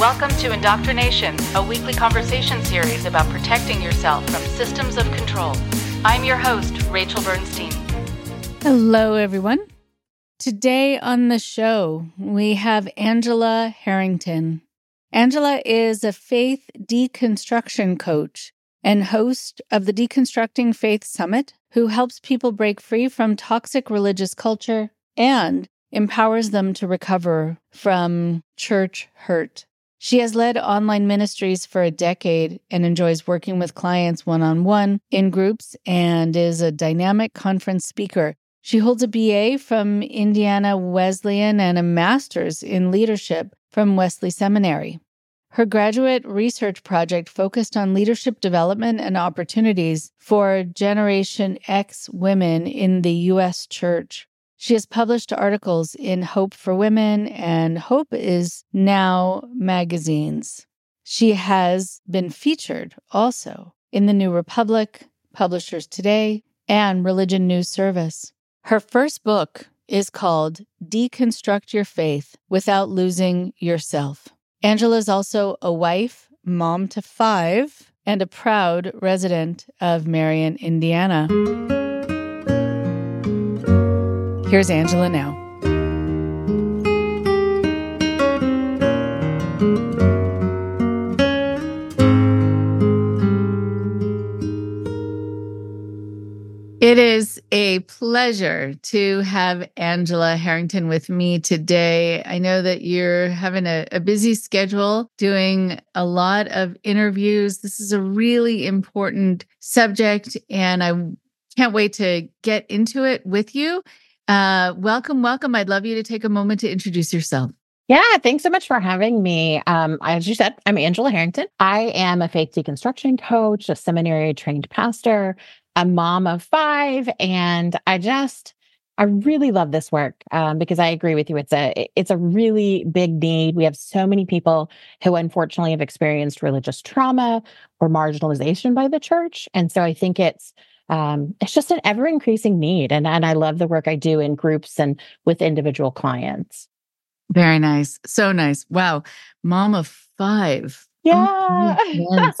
Welcome to Indoctrination, a weekly conversation series about protecting yourself from systems of control. I'm your host, Rachel Bernstein. Hello, everyone. Today on the show, we have Angela Herrington. Angela is a faith deconstruction coach and host of the Deconstructing Faith Summit, who helps people break free from toxic religious culture and empowers them to recover from church hurt. She has led online ministries for a decade and enjoys working with clients one on one in groups and is a dynamic conference speaker. She holds a BA from Indiana Wesleyan and a master's in leadership from Wesley Seminary. Her graduate research project focused on leadership development and opportunities for Generation X women in the U.S. church. She has published articles in Hope for Women and Hope is Now magazines. She has been featured also in the New Republic, Publishers Today, and Religion News Service. Her first book is called Deconstruct Your Faith Without Losing Yourself. Angela is also a wife, mom to five, and a proud resident of Marion, Indiana. Here's Angela now. It is a pleasure to have Angela Herrington with me today. I know that you're having a, a, busy schedule, doing a lot of interviews. This is a really important subject, and I can't wait to get into it with you. Uh, welcome, welcome. I'd love you to take a moment to introduce yourself. Yeah, thanks so much for having me. Um, as you said, I'm Angela Herrington. I am a faith deconstruction coach, a seminary trained pastor, a mom of five, and I just I really love this work um, because I agree with you. It's a it's a really big need. We have so many people who unfortunately have experienced religious trauma or marginalization by the church, and so I think it's um, it's just an ever increasing need. And, and I love the work I do in groups and with individual clients. Very nice. So nice. Wow. Mom of five. Yeah. Oh,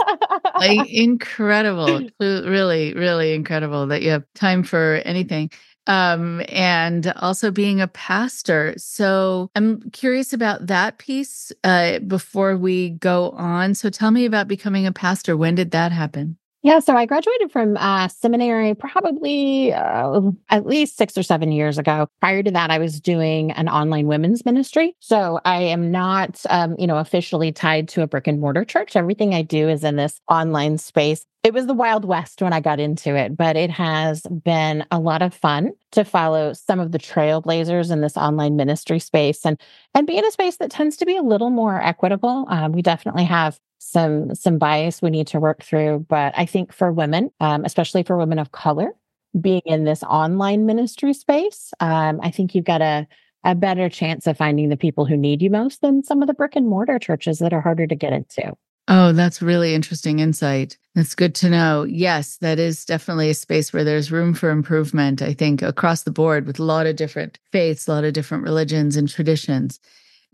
like incredible. really, really incredible that you have time for anything. Um, and also being a pastor. So I'm curious about that piece uh, before we go on. So tell me about becoming a pastor. When did that happen? Yeah, so I graduated from uh, seminary probably uh, at least six or seven years ago. Prior to that, I was doing an online women's ministry. So I am not, um, you know, officially tied to a brick and mortar church. Everything I do is in this online space. It was the Wild West when I got into it, but it has been a lot of fun to follow some of the trailblazers in this online ministry space and and be in a space that tends to be a little more equitable. Um, we definitely have some some bias we need to work through. But I think for women, um, especially for women of color, being in this online ministry space, um, I think you've got a a better chance of finding the people who need you most than some of the brick and mortar churches that are harder to get into. Oh, that's really interesting insight. That's good to know. Yes, that is definitely a space where there's room for improvement, I think, across the board with a lot of different faiths, a lot of different religions and traditions.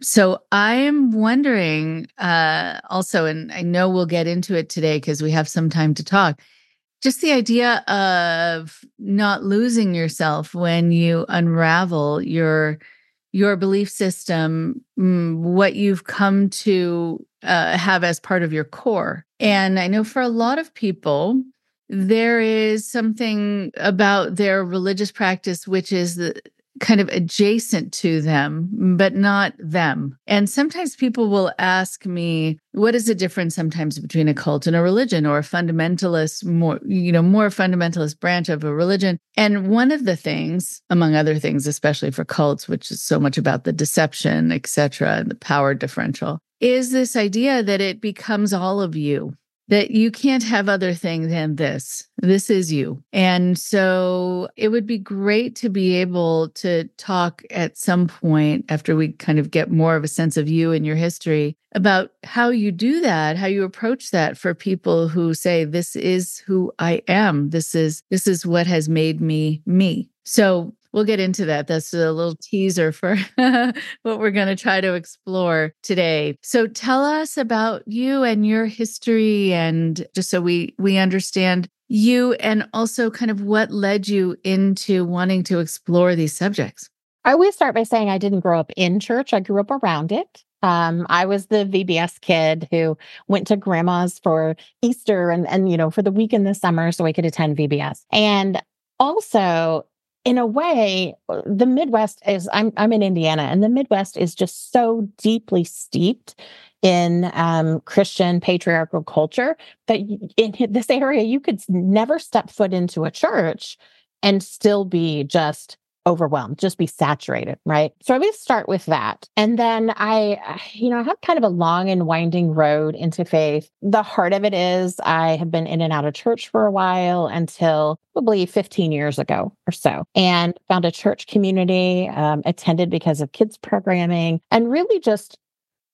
So I am wondering uh, also, and I know we'll get into it today because we have some time to talk. Just the idea of not losing yourself when you unravel your your belief system, mm, what you've come to uh, have as part of your core. And I know for a lot of people, there is something about their religious practice which is the, kind of adjacent to them, but not them. And sometimes people will ask me, what is the difference sometimes between a cult and a religion or a fundamentalist, more, you know, more fundamentalist branch of a religion? And one of the things, among other things, especially for cults, which is so much about the deception, et cetera, and the power differential, is this idea that it becomes all of you that you can't have other thing than this. This is you. And so it would be great to be able to talk at some point after we kind of get more of a sense of you and your history about how you do that, how you approach that for people who say this is who I am. This is this is what has made me me. So we'll get into that. That's a little teaser for what we're going to try to explore today. So tell us about you and your history and just so we we understand you and also kind of what led you into wanting to explore these subjects. I always start by saying I didn't grow up in church. I grew up around it. Um, I was the VBS kid who went to grandma's for Easter and, and, you know, for the week in the summer so I could attend VBS. And also, in a way, the Midwest is, I'm, I'm in Indiana, and the Midwest is just so deeply steeped in um, Christian patriarchal culture that in this area, you could never step foot into a church and still be just overwhelmed, just be saturated, right? So I always start with that. And then I, you know, I have kind of a long and winding road into faith. The heart of it is I have been in and out of church for a while until probably 15 years ago or so, and found a church community, um, attended because of kids programming, and really just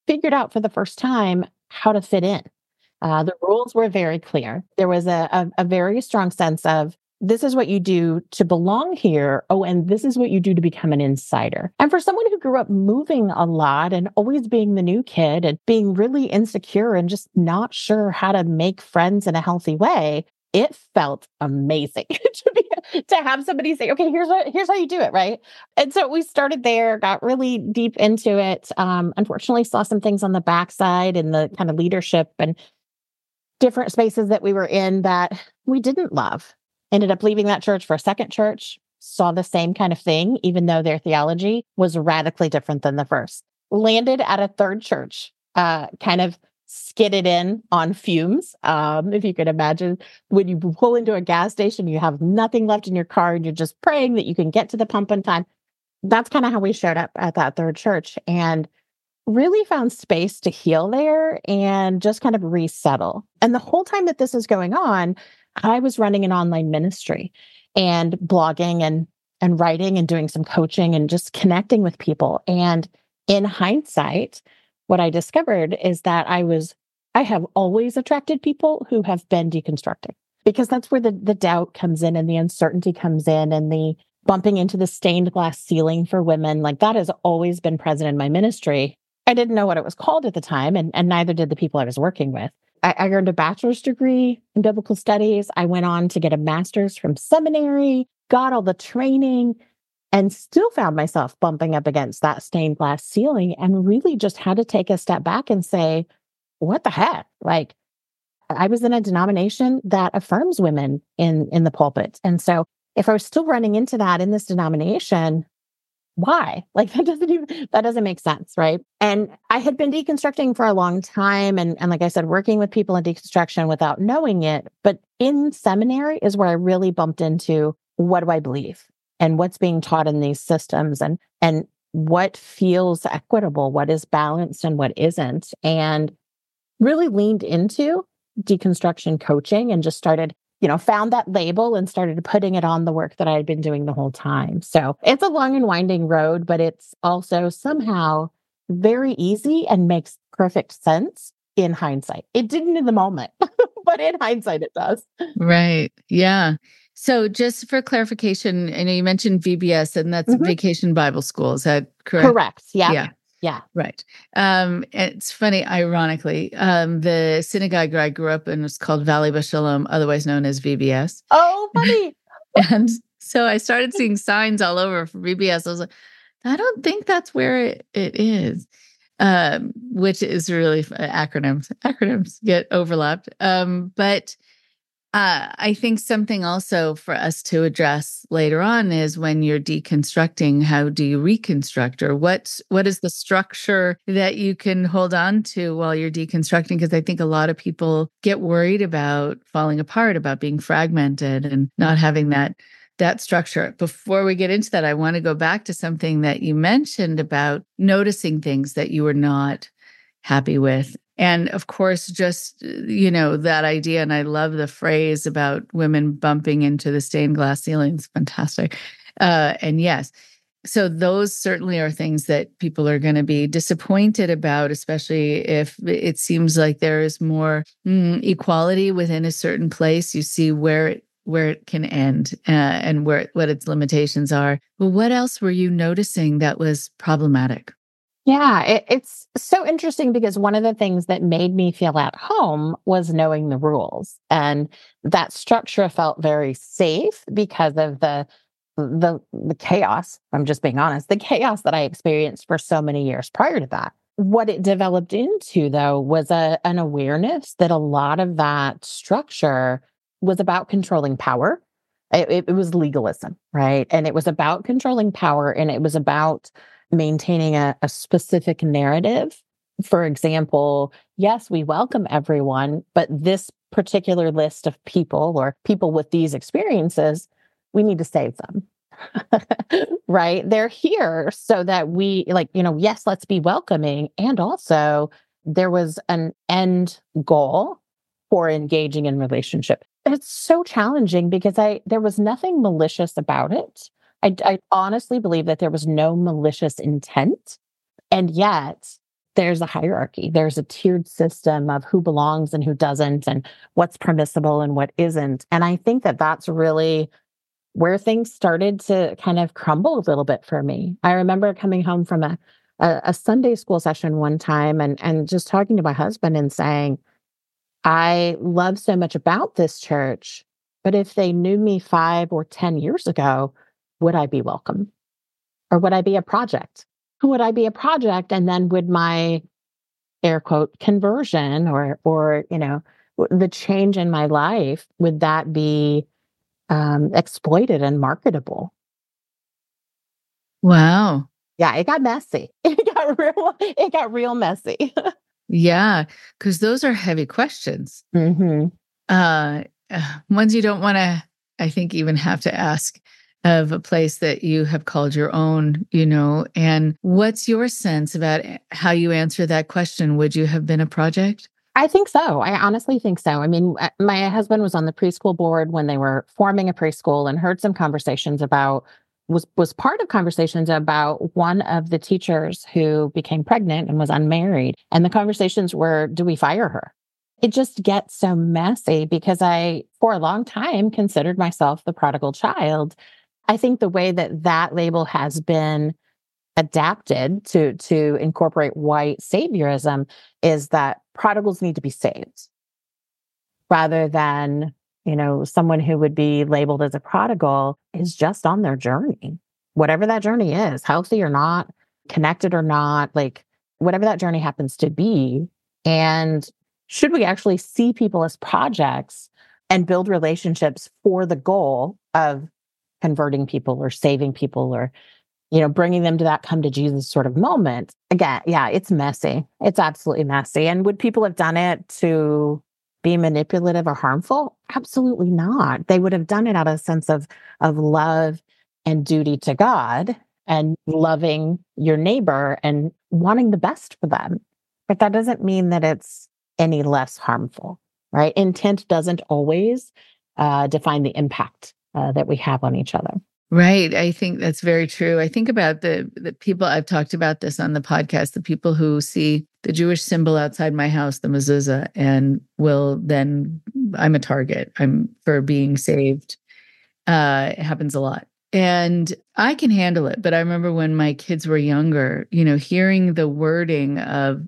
figured out for the first time how to fit in. Uh, the rules were very clear. There was a, a, a very strong sense of this is what you do to belong here. Oh, and this is what you do to become an insider. And for someone who grew up moving a lot and always being the new kid and being really insecure and just not sure how to make friends in a healthy way, it felt amazing to be to have somebody say, okay, here's what here's how you do it, right? And so we started there, got really deep into it. Um, unfortunately, saw some things on the backside and the kind of leadership and different spaces that we were in that we didn't love ended up leaving that church for a second church, saw the same kind of thing, even though their theology was radically different than the first. Landed at a third church, uh, kind of skidded in on fumes. Um, if you could imagine, when you pull into a gas station, you have nothing left in your car and you're just praying that you can get to the pump in time. That's kind of how we showed up at that third church and really found space to heal there and just kind of resettle. And the whole time that this is going on, I was running an online ministry and blogging and and writing and doing some coaching and just connecting with people. And in hindsight, what I discovered is that I was I have always attracted people who have been deconstructing because that's where the the doubt comes in and the uncertainty comes in and the bumping into the stained glass ceiling for women like that has always been present in my ministry. I didn't know what it was called at the time and and neither did the people I was working with. I, earned a bachelor's degree in biblical studies. I went on to get a master's from seminary, got all the training, and still found myself bumping up against that stained glass ceiling and really just had to take a step back and say, what the heck? Like, I was in a denomination that affirms women in in the pulpit. And so if I was still running into that in this denomination, why? Like that doesn't even that doesn't make sense, right? And I had been deconstructing for a long time and and like I said working with people in deconstruction without knowing it, but in seminary is where I really bumped into what do I believe and what's being taught in these systems and and what feels equitable, what is balanced and what isn't and really leaned into deconstruction coaching and just started you know, found that label and started putting it on the work that I had been doing the whole time. So it's a long and winding road, but it's also somehow very easy and makes perfect sense in hindsight. It didn't in the moment, but in hindsight, it does. Right. Yeah. So, just for clarification, I know you mentioned VBS, and that's mm-hmm. Vacation Bible School. Is that correct? Correct. Yeah. Yeah. Yeah. Right. Um, it's funny, ironically, um, the synagogue I grew up in was called Valley Beth Shalom, otherwise known as VBS. Oh, funny. and so I started seeing signs all over for VBS. I was like, I don't think that's where it, it is. Um, which is really uh, acronyms. Acronyms get overlapped. Um, but uh, I think something also for us to address later on is when you're deconstructing, how do you reconstruct, or what what is the structure that you can hold on to while you're deconstructing? Because I think a lot of people get worried about falling apart, about being fragmented, and not having that that structure. Before we get into that, I want to go back to something that you mentioned about noticing things that you were not happy with and of course, just, you know, that idea. And I love the phrase about women bumping into the stained glass ceilings. Fantastic. Uh, and yes, so those certainly are things that people are going to be disappointed about especially if it seems like there is more mm, equality within a certain place you see where it where it can end uh, and where what its limitations are. But what else were you noticing that was problematic? Yeah, it, it's so interesting because one of the things that made me feel at home was knowing the rules. And that structure felt very safe because of the the the chaos, I'm just being honest, the chaos that I experienced for so many years prior to that. What it developed into though was a an awareness that a lot of that structure was about controlling power. It, it was legalism, right? And it was about controlling power and it was about maintaining a, a specific narrative. For example, yes, we welcome everyone, but this particular list of people or people with these experiences, we need to save them. right? They're here so that we, like, you know, yes, let's be welcoming. And also, there was an end goal for engaging in relationship. It's so challenging because I there was nothing malicious about it. I, I honestly believe that there was no malicious intent. And yet, there's a hierarchy. There's a tiered system of who belongs and who doesn't, and what's permissible and what isn't. And I think that that's really where things started to kind of crumble a little bit for me. I remember coming home from a, a, a Sunday school session one time and, and just talking to my husband and saying, I love so much about this church, but if they knew me five or 10 years ago, would I be welcome? Or would I be a project? Would I be a project? And then would my air quote conversion or, or, you know, the change in my life, would that be um, exploited and marketable? Wow. Yeah, it got messy. It got real, it got real messy. yeah, because those are heavy questions. Mm-hmm. Uh, ones you don't want to, I think, even have to ask of a place that you have called your own, you know. And what's your sense about how you answer that question? Would you have been a project? I think so. I honestly think so. I mean, uh, my husband was on the preschool board when they were forming a preschool and heard some conversations about was was part of conversations about one of the teachers who became pregnant and was unmarried and the conversations were do we fire her it just gets so messy because i for a long time considered myself the prodigal child I think the way that that label has been adapted to to incorporate white saviorism is that prodigals need to be saved rather than you know someone who would be labeled as a prodigal is just on their journey. Whatever that journey is healthy or not connected or not like whatever that journey happens to be. And should we actually see people as projects and build relationships for the goal of converting people or saving people or you know bringing them to that come to jesus sort of moment again yeah it's messy. It's absolutely messy. And would people have done it to be manipulative or harmful? Absolutely not. They would have done it out of a sense of of love and duty to god and loving your neighbor and wanting the best for them. But that doesn't mean that it's any less harmful right? Intent doesn't always uh, define the impact uh, that we have on each other. Right. I think that's very true. I think about the the people I've talked about this on the podcast, the people who see the Jewish symbol outside my house, the mezuzah, and will then I'm a target. I'm for being saved. Uh, it happens a lot. And I can handle it. But I remember when my kids were younger, you know, hearing the wording of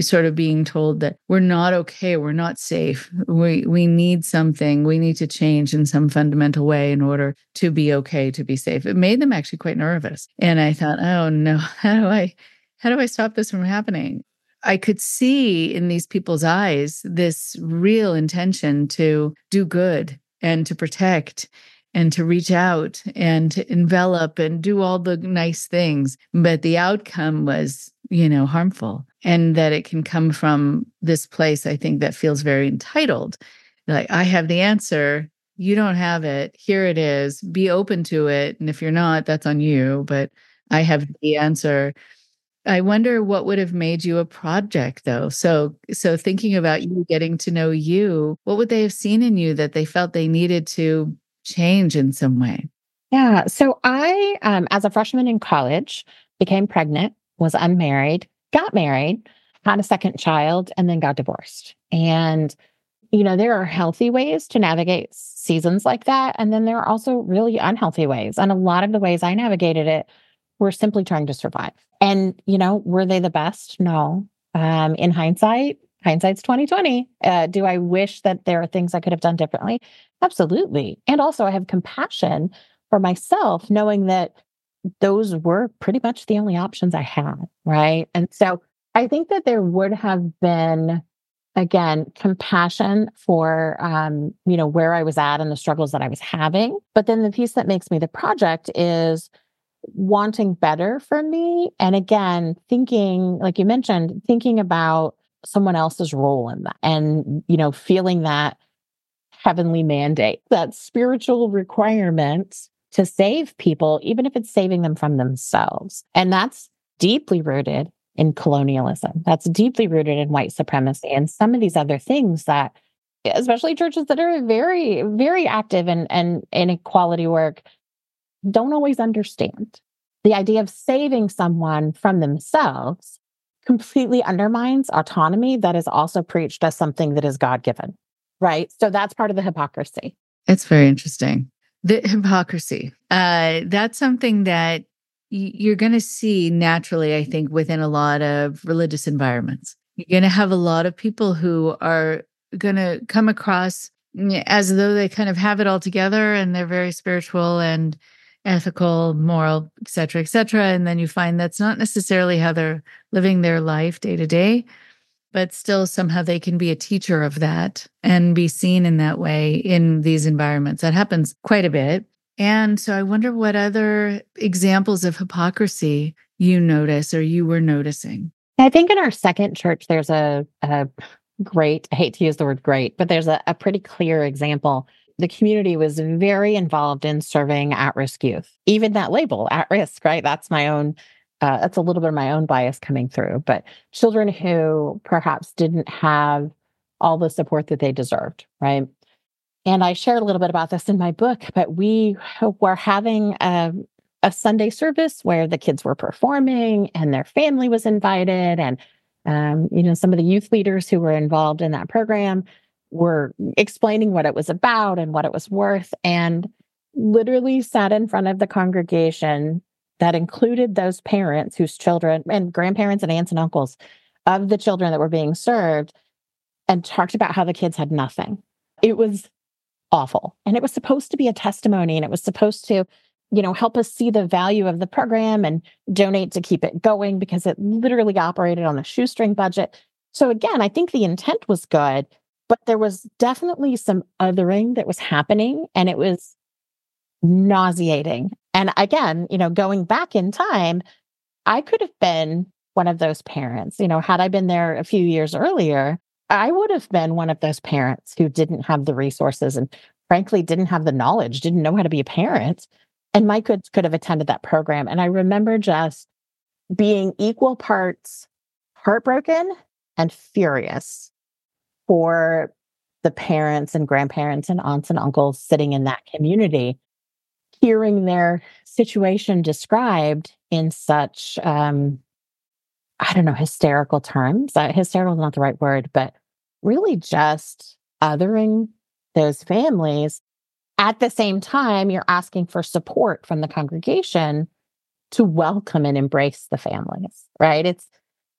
sort of being told that we're not okay, we're not safe. We we need something. We need to change in some fundamental way in order to be okay, to be safe. It made them actually quite nervous. And I thought, oh no, how do I how do I stop this from happening? I could see in these people's eyes this real intention to do good and to protect and to reach out and to envelop and do all the nice things. But the outcome was, you know, harmful. And that it can come from this place, I think, that feels very entitled. Like, I have the answer. You don't have it. Here it is. Be open to it. And if you're not, that's on you. But I have the answer. I wonder what would have made you a project though. So so thinking about you getting to know you, what would they have seen in you that they felt they needed to change in some way? Yeah. So I, um, as a freshman in college, became pregnant, was unmarried, got married, had a second child, and then got divorced. And you know, there are healthy ways to navigate seasons like that. And then there are also really unhealthy ways. And a lot of the ways I navigated it were simply trying to survive. And, you know, were they the best? No. Um, in hindsight, hindsight's 2020. Uh, do I wish that there are things I could have done differently? Absolutely. And also I have compassion for myself, knowing that those were pretty much the only options I had. Right. And so I think that there would have been again compassion for um, you know where i was at and the struggles that i was having but then the piece that makes me the project is wanting better for me and again thinking like you mentioned thinking about someone else's role in that and you know feeling that heavenly mandate that spiritual requirement to save people even if it's saving them from themselves and that's deeply rooted in colonialism. That's deeply rooted in white supremacy and some of these other things that, especially churches that are very, very active in, in, in equality work, don't always understand. The idea of saving someone from themselves completely undermines autonomy that is also preached as something that is God given. Right. So that's part of the hypocrisy. It's very interesting. The hypocrisy. Uh, that's something that you're going to see naturally, I think, within a lot of religious environments. You're going to have a lot of people who are going to come across as though they kind of have it all together and they're very spiritual and ethical, moral, et cetera, et cetera. And then you find that's not necessarily how they're living their life day to day, but still somehow they can be a teacher of that and be seen in that way in these environments. That happens quite a bit. And so I wonder what other examples of hypocrisy you notice or you were noticing. I think in our second church, there's a, a great, I hate to use the word great, but there's a, a pretty clear example. The community was very involved in serving at risk youth, even that label, at risk, right? That's my own, uh, that's a little bit of my own bias coming through, but children who perhaps didn't have all the support that they deserved, right? And I shared a little bit about this in my book, but we were having a, a Sunday service where the kids were performing and their family was invited. And, um, you know, some of the youth leaders who were involved in that program were explaining what it was about and what it was worth. And literally sat in front of the congregation that included those parents whose children and grandparents and aunts and uncles of the children that were being served and talked about how the kids had nothing. It was awful. And it was supposed to be a testimony and it was supposed to, you know, help us see the value of the program and donate to keep it going because it literally operated on a shoestring budget. So again, I think the intent was good, but there was definitely some othering that was happening and it was nauseating. And again, you know, going back in time, I could have been one of those parents. You know, had I been there a few years earlier, I would have been one of those parents who didn't have the resources and frankly didn't have the knowledge, didn't know how to be a parent. And Mike could, could have attended that program. And I remember just being equal parts heartbroken and furious for the parents and grandparents and aunts and uncles sitting in that community, hearing their situation described in such um, I don't know, hysterical terms. Uh, hysterical is not the right word, but really just othering those families. At the same time, you're asking for support from the congregation to welcome and embrace the families, right? It's,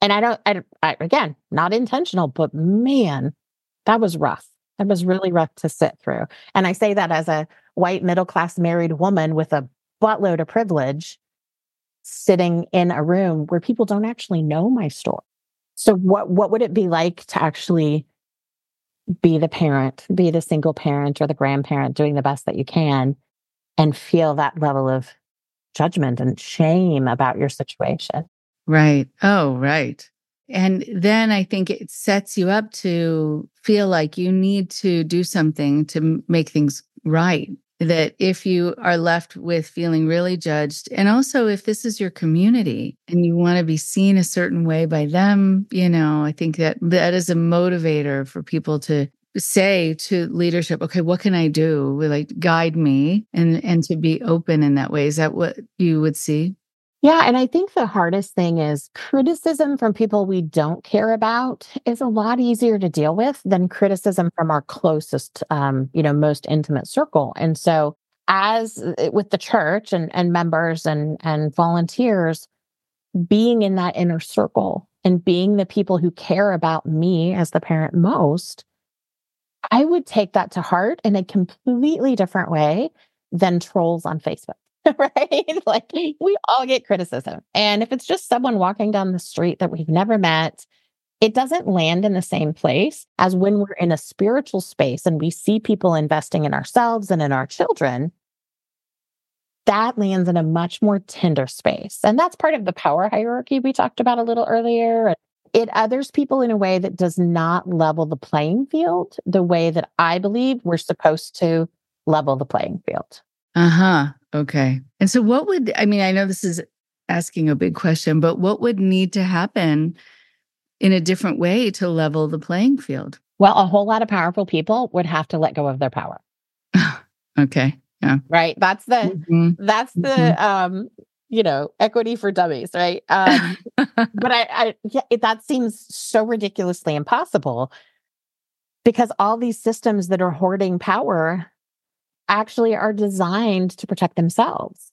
and I don't, I, I again, not intentional, but man, that was rough. That was really rough to sit through. And I say that as a white middle class married woman with a buttload of privilege sitting in a room where people don't actually know my story. So what what would it be like to actually be the parent, be the single parent or the grandparent doing the best that you can and feel that level of judgment and shame about your situation? Right. Oh, right. And then I think it sets you up to feel like you need to do something to make things right that if you are left with feeling really judged, and also if this is your community and you want to be seen a certain way by them, you know, I think that that is a motivator for people to say to leadership, okay, what can I do? Like guide me and and to be open in that way. Is that what you would see? Yeah. And I think the hardest thing is criticism from people we don't care about is a lot easier to deal with than criticism from our closest, um, you know, most intimate circle. And so, as uh, with the church and, and members and, and volunteers, being in that inner circle and being the people who care about me as the parent most, I would take that to heart in a completely different way than trolls on Facebook. right? Like we all get criticism. And if it's just someone walking down the street that we've never met, it doesn't land in the same place as when we're in a spiritual space and we see people investing in ourselves and in our children. That lands in a much more tender space. And that's part of the power hierarchy we talked about a little earlier. It others people in a way that does not level the playing field the way that I believe we're supposed to level the playing field. Uh huh. Okay. And so, what would, I mean, I know this is asking a big question, but what would need to happen in a different way to level the playing field? Well, a whole lot of powerful people would have to let go of their power. okay. Yeah. Right. That's the, mm-hmm. that's the, mm-hmm. um, you know, equity for dummies, right? Um, but I, I yeah, it, that seems so ridiculously impossible because all these systems that are hoarding power actually are designed to protect themselves.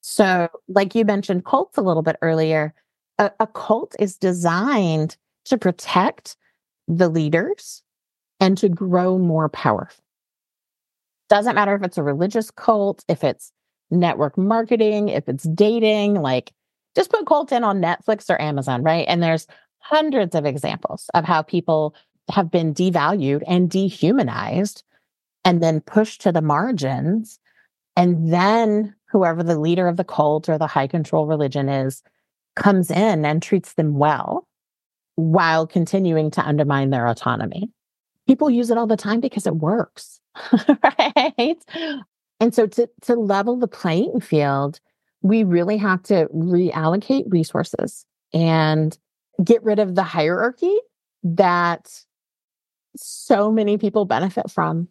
So, like you mentioned cults a little bit earlier, a, a cult is designed to protect the leaders and to grow more powerful. Doesn't matter if it's a religious cult, if it's network marketing, if it's dating, like just put cult in on Netflix or Amazon, right? And there's hundreds of examples of how people have been devalued and dehumanized and then pushed to the margins. And then whoever the leader of the cult or the high control religion is comes in and treats them well while continuing to undermine their autonomy. People use it all the time because it works, right? And so to, to level the playing field, we really have to reallocate resources and get rid of the hierarchy that so many people benefit from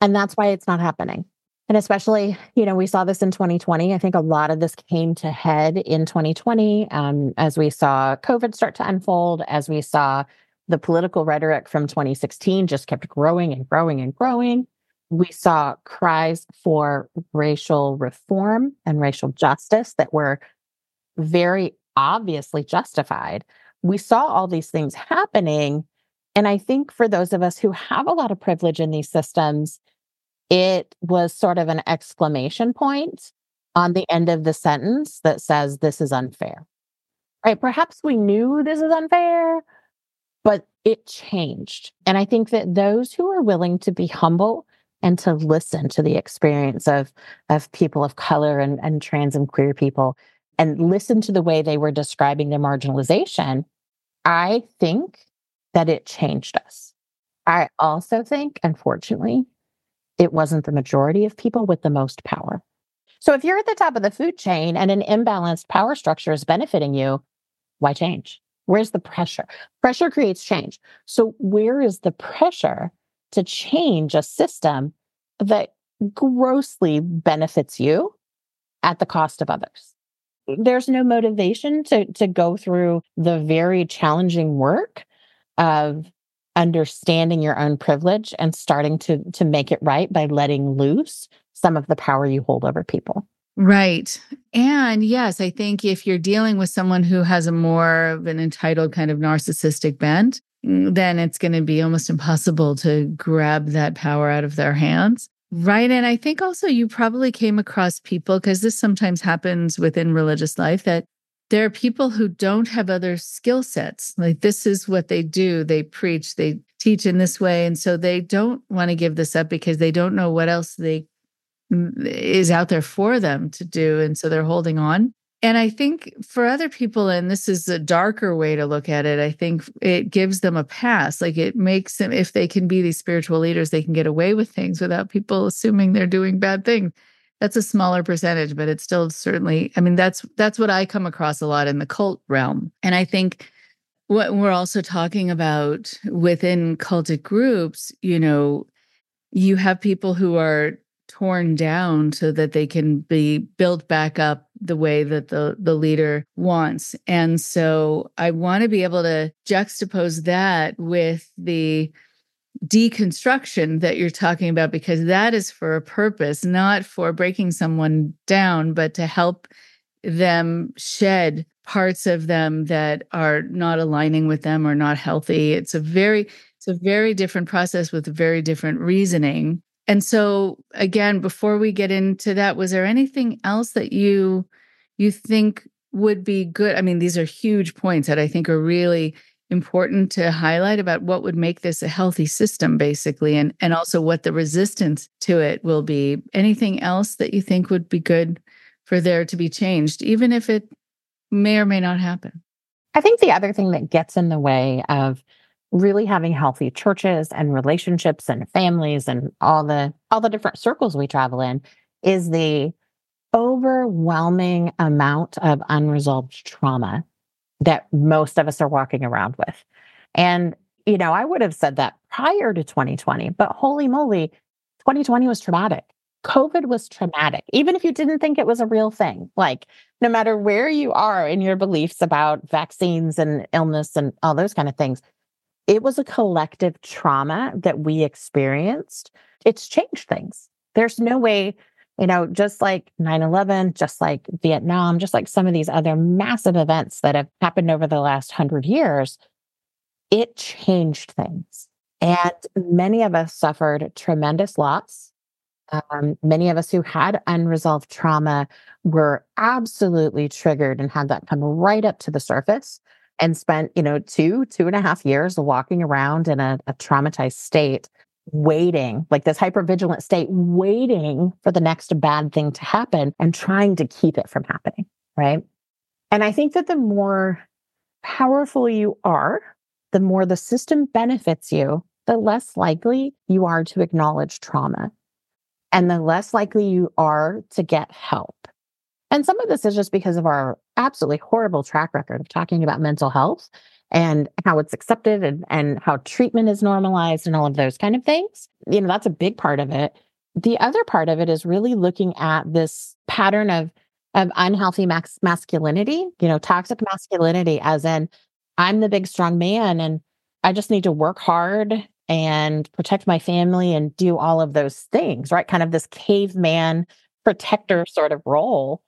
and that's why it's not happening. And especially, you know, we saw this in 2020. I think a lot of this came to head in 2020 um, as we saw COVID start to unfold, as we saw the political rhetoric from 2016 just kept growing and growing and growing. We saw cries for racial reform and racial justice that were very obviously justified. We saw all these things happening. And I think for those of us who have a lot of privilege in these systems, it was sort of an exclamation point on the end of the sentence that says, This is unfair. Right? Perhaps we knew this is unfair, but it changed. And I think that those who are willing to be humble and to listen to the experience of, of people of color and, and trans and queer people and listen to the way they were describing their marginalization, I think that it changed us. I also think, unfortunately, it wasn't the majority of people with the most power. So if you're at the top of the food chain and an imbalanced power structure is benefiting you, why change? Where's the pressure? Pressure creates change. So where is the pressure to change a system that grossly benefits you at the cost of others? There's no motivation to, to go through the very challenging work of understanding your own privilege and starting to to make it right by letting loose some of the power you hold over people. Right. And yes, I think if you're dealing with someone who has a more of an entitled kind of narcissistic bent, mm, then it's going to be almost impossible to grab that power out of their hands. Right. And I think also you probably came across people, because this sometimes happens within religious life, that there are people who don't have other skill sets. Like this is what they do. They preach, they teach in this way. And so they don't want to give this up because they don't know what else they is out there for them to do. And so they're holding on. And I think for other people, and this is a darker way to look at it, I think it gives them a pass. Like it makes them, if they can be these spiritual leaders, they can get away with things without people assuming they're doing bad things that's a smaller percentage but it's still certainly i mean that's that's what i come across a lot in the cult realm. And i think what we're also talking about within cultic groups you know you have people who are torn down so that they can be built back up the way that the the leader wants. And so i want to be able to juxtapose that with the deconstruction that you're talking about because that is for a purpose not for breaking someone down but to help them shed parts of them that are not aligning with them or not healthy it's a very it's a very different process with very different reasoning and so again, before we get into that, was there anything else that you you think would be good? I mean, these are huge points that I think are really important to highlight about what would make this a healthy system basically and and also what the resistance to it will be. Anything else that you think would be good for there to be changed even if it may or may not happen? I think the other thing that gets in the way of really having healthy churches and relationships and families and all the all the different circles we travel in is the overwhelming amount of unresolved trauma that most of us are walking around with. And you know, I would have said that prior to 2020, but holy moly, 2020 was traumatic. COVID was traumatic, even if you didn't think it was a real thing. Like, no matter where you are in your beliefs about vaccines and illness and all those kind of things, it was a collective trauma that we experienced. It's changed things. There's no way, you know, just like 9 11, just like Vietnam, just like some of these other massive events that have happened over the last hundred years, it changed things. And many of us suffered tremendous loss. Um, many of us who had unresolved trauma were absolutely triggered and had that come right up to the surface and spent, you know, two, two and a half years walking around in a, a traumatized state, waiting, like this hypervigilant state, waiting for the next bad thing to happen and trying to keep it from happening. Right. And I think that the more powerful you are, the more the system benefits you, the less likely you are to acknowledge trauma and the less likely you are to get help. And some of this is just because of our absolutely horrible track record of talking about mental health and how it's accepted and, and how treatment is normalized and all of those kind of things. You know, that's a big part of it. The other part of it is really looking at this pattern of of unhealthy max- masculinity, you know, toxic masculinity as in I'm the big strong man and I just need to work hard and protect my family and do all of those things, right? Kind of this caveman protector sort of role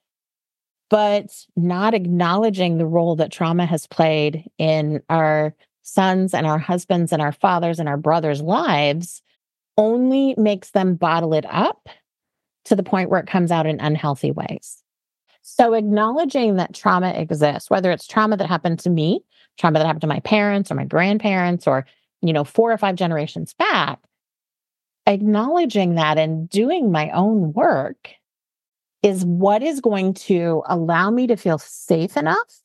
but not acknowledging the role that trauma has played in our sons and our husbands and our fathers and our brothers' lives only makes them bottle it up to the point where it comes out in unhealthy ways. So, acknowledging that trauma exists, whether it's trauma that happened to me, trauma that happened to my parents or my grandparents, or, you know, four or five generations back, acknowledging that and doing my own work is what is going to allow me to feel safe enough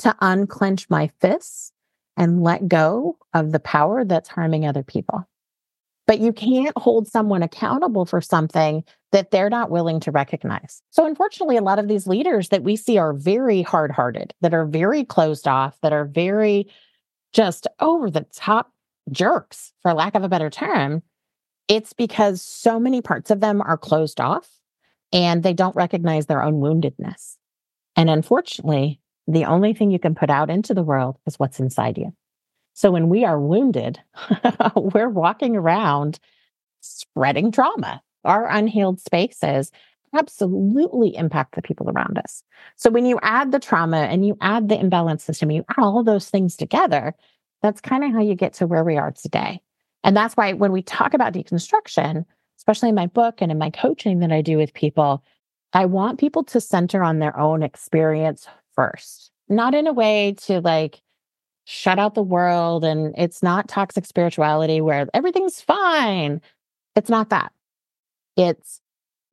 to unclench my fists and let go of the power that's harming other people. But you can't hold someone accountable for something that they're not willing to recognize. So, unfortunately, a lot of these leaders that we see are very hard hearted, that are very closed off, that are very just over the top jerks, for lack of a better term. It's because so many parts of them are closed off and they don't recognize their own woundedness. And unfortunately, the only thing you can put out into the world is what's inside you. So when we are wounded, we're walking around spreading trauma. Our unhealed spaces absolutely impact the people around us. So when you add the trauma and you add the imbalance system, you add all those things together, that's kind of how you get to where we are today. And that's why when we talk about deconstruction, especially in my book and in my coaching that I do with people, I want people to center on their own experience first, not in a way to like shut out the world. And it's not toxic spirituality where everything's fine. It's not that. It's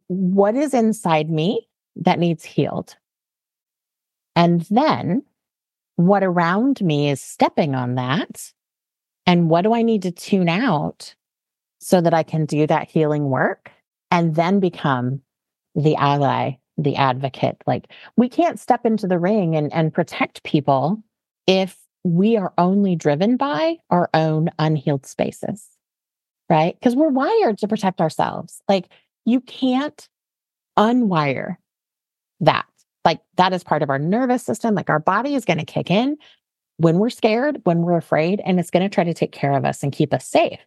what is inside me that needs healed. And then what around me is stepping on that. And what do I need to tune out so that I can do that healing work and then become the ally, the advocate. Like we can't step into the ring and, and protect people if we are only driven by our own unhealed spaces, right? Because we're wired to protect ourselves. Like you can't unwire that. Like that is part of our nervous system. Like our body is going to kick in when we're scared, when we're afraid, and it's going to try to take care of us and keep us safe.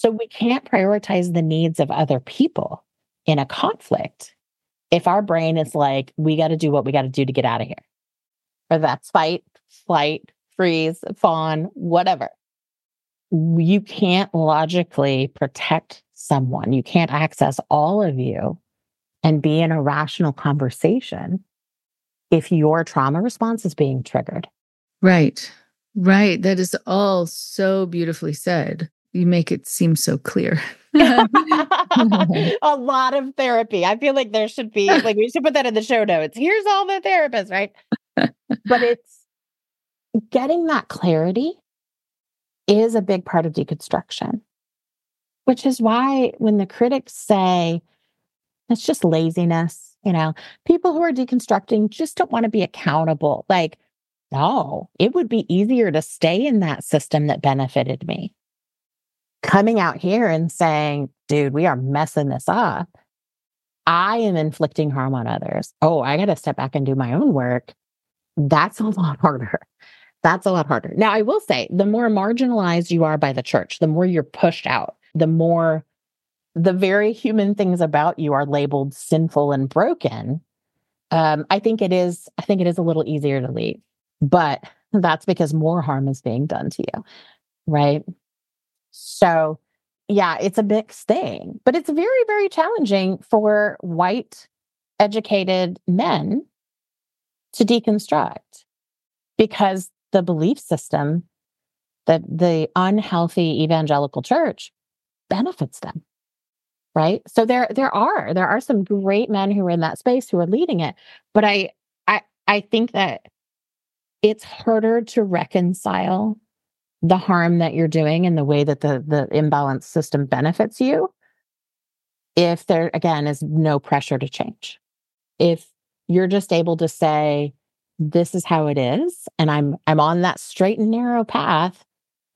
So we can't prioritize the needs of other people in a conflict if our brain is like, we got to do what we got to do to get out of here. Or that's fight, flight, freeze, fawn, whatever. You can't logically protect someone. You can't access all of you and be in a rational conversation if your trauma response is being triggered. Right. Right. That is all so beautifully said. You make it seem so clear. a lot of therapy. I feel like there should be, like, we should put that in the show notes. Here's all the therapists, right? but it's getting that clarity is a big part of deconstruction, which is why when the critics say it's just laziness, you know, people who are deconstructing just don't want to be accountable. Like, no, it would be easier to stay in that system that benefited me. Coming out here and saying, dude, we are messing this up. I am inflicting harm on others. Oh, I got to step back and do my own work. That's a lot harder. That's a lot harder. Now, I will say the more marginalized you are by the church, the more you're pushed out, the more the very human things about you are labeled sinful and broken. Um, I think it is, I think it is a little easier to leave. But that's because more harm is being done to you. Right. So, yeah, it's a mixed thing, but it's very, very challenging for white educated men to deconstruct because the belief system that the unhealthy evangelical church benefits them right? So there there are there are some great men who are in that space who are leading it but i i i think that it's harder to reconcile the harm that you're doing and the way that the the imbalance system benefits you if there again is no pressure to change. If you're just able to say this is how it is and i'm i'm on that straight and narrow path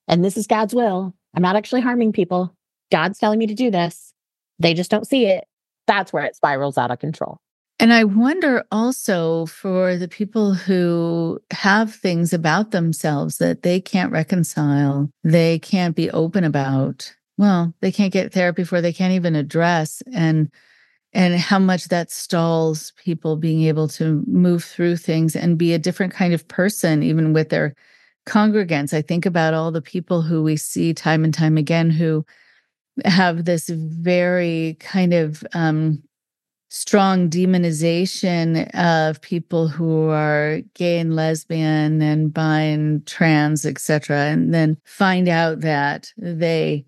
and this is god's will. I'm not actually harming people. God's telling me to do this. They just don't see it. That's where it spirals out of control and I wonder also for the people who have things about themselves that they can't reconcile, they can't be open about. Well, they can't get therapy for, they can't even address and and how much that stalls people being able to move through things and be a different kind of person even with their congregants. I think about all the people who we see time and time again who have this very kind of um strong demonization of people who are gay and lesbian and bi and trans, etc., and then find out that they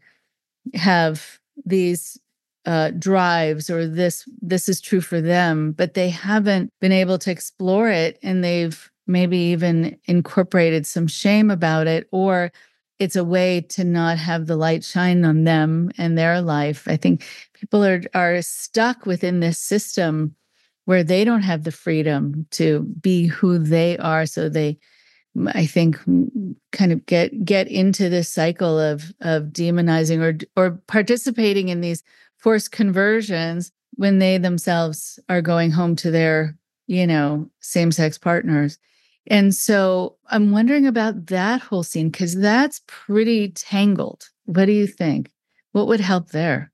have these uh, drives or this this is true for them, but they haven't been able to explore it, and they've maybe even incorporated some shame about it or it's a way to not have the light shine on them and their life. I think people are are stuck within this system where they don't have the freedom to be who they are so they I think kind of get get into this cycle of of demonizing or or participating in these forced conversions when they themselves are going home to their, you know, same-sex partners. And so I'm wondering about that whole scene because that's pretty tangled. What do you think? What would help there?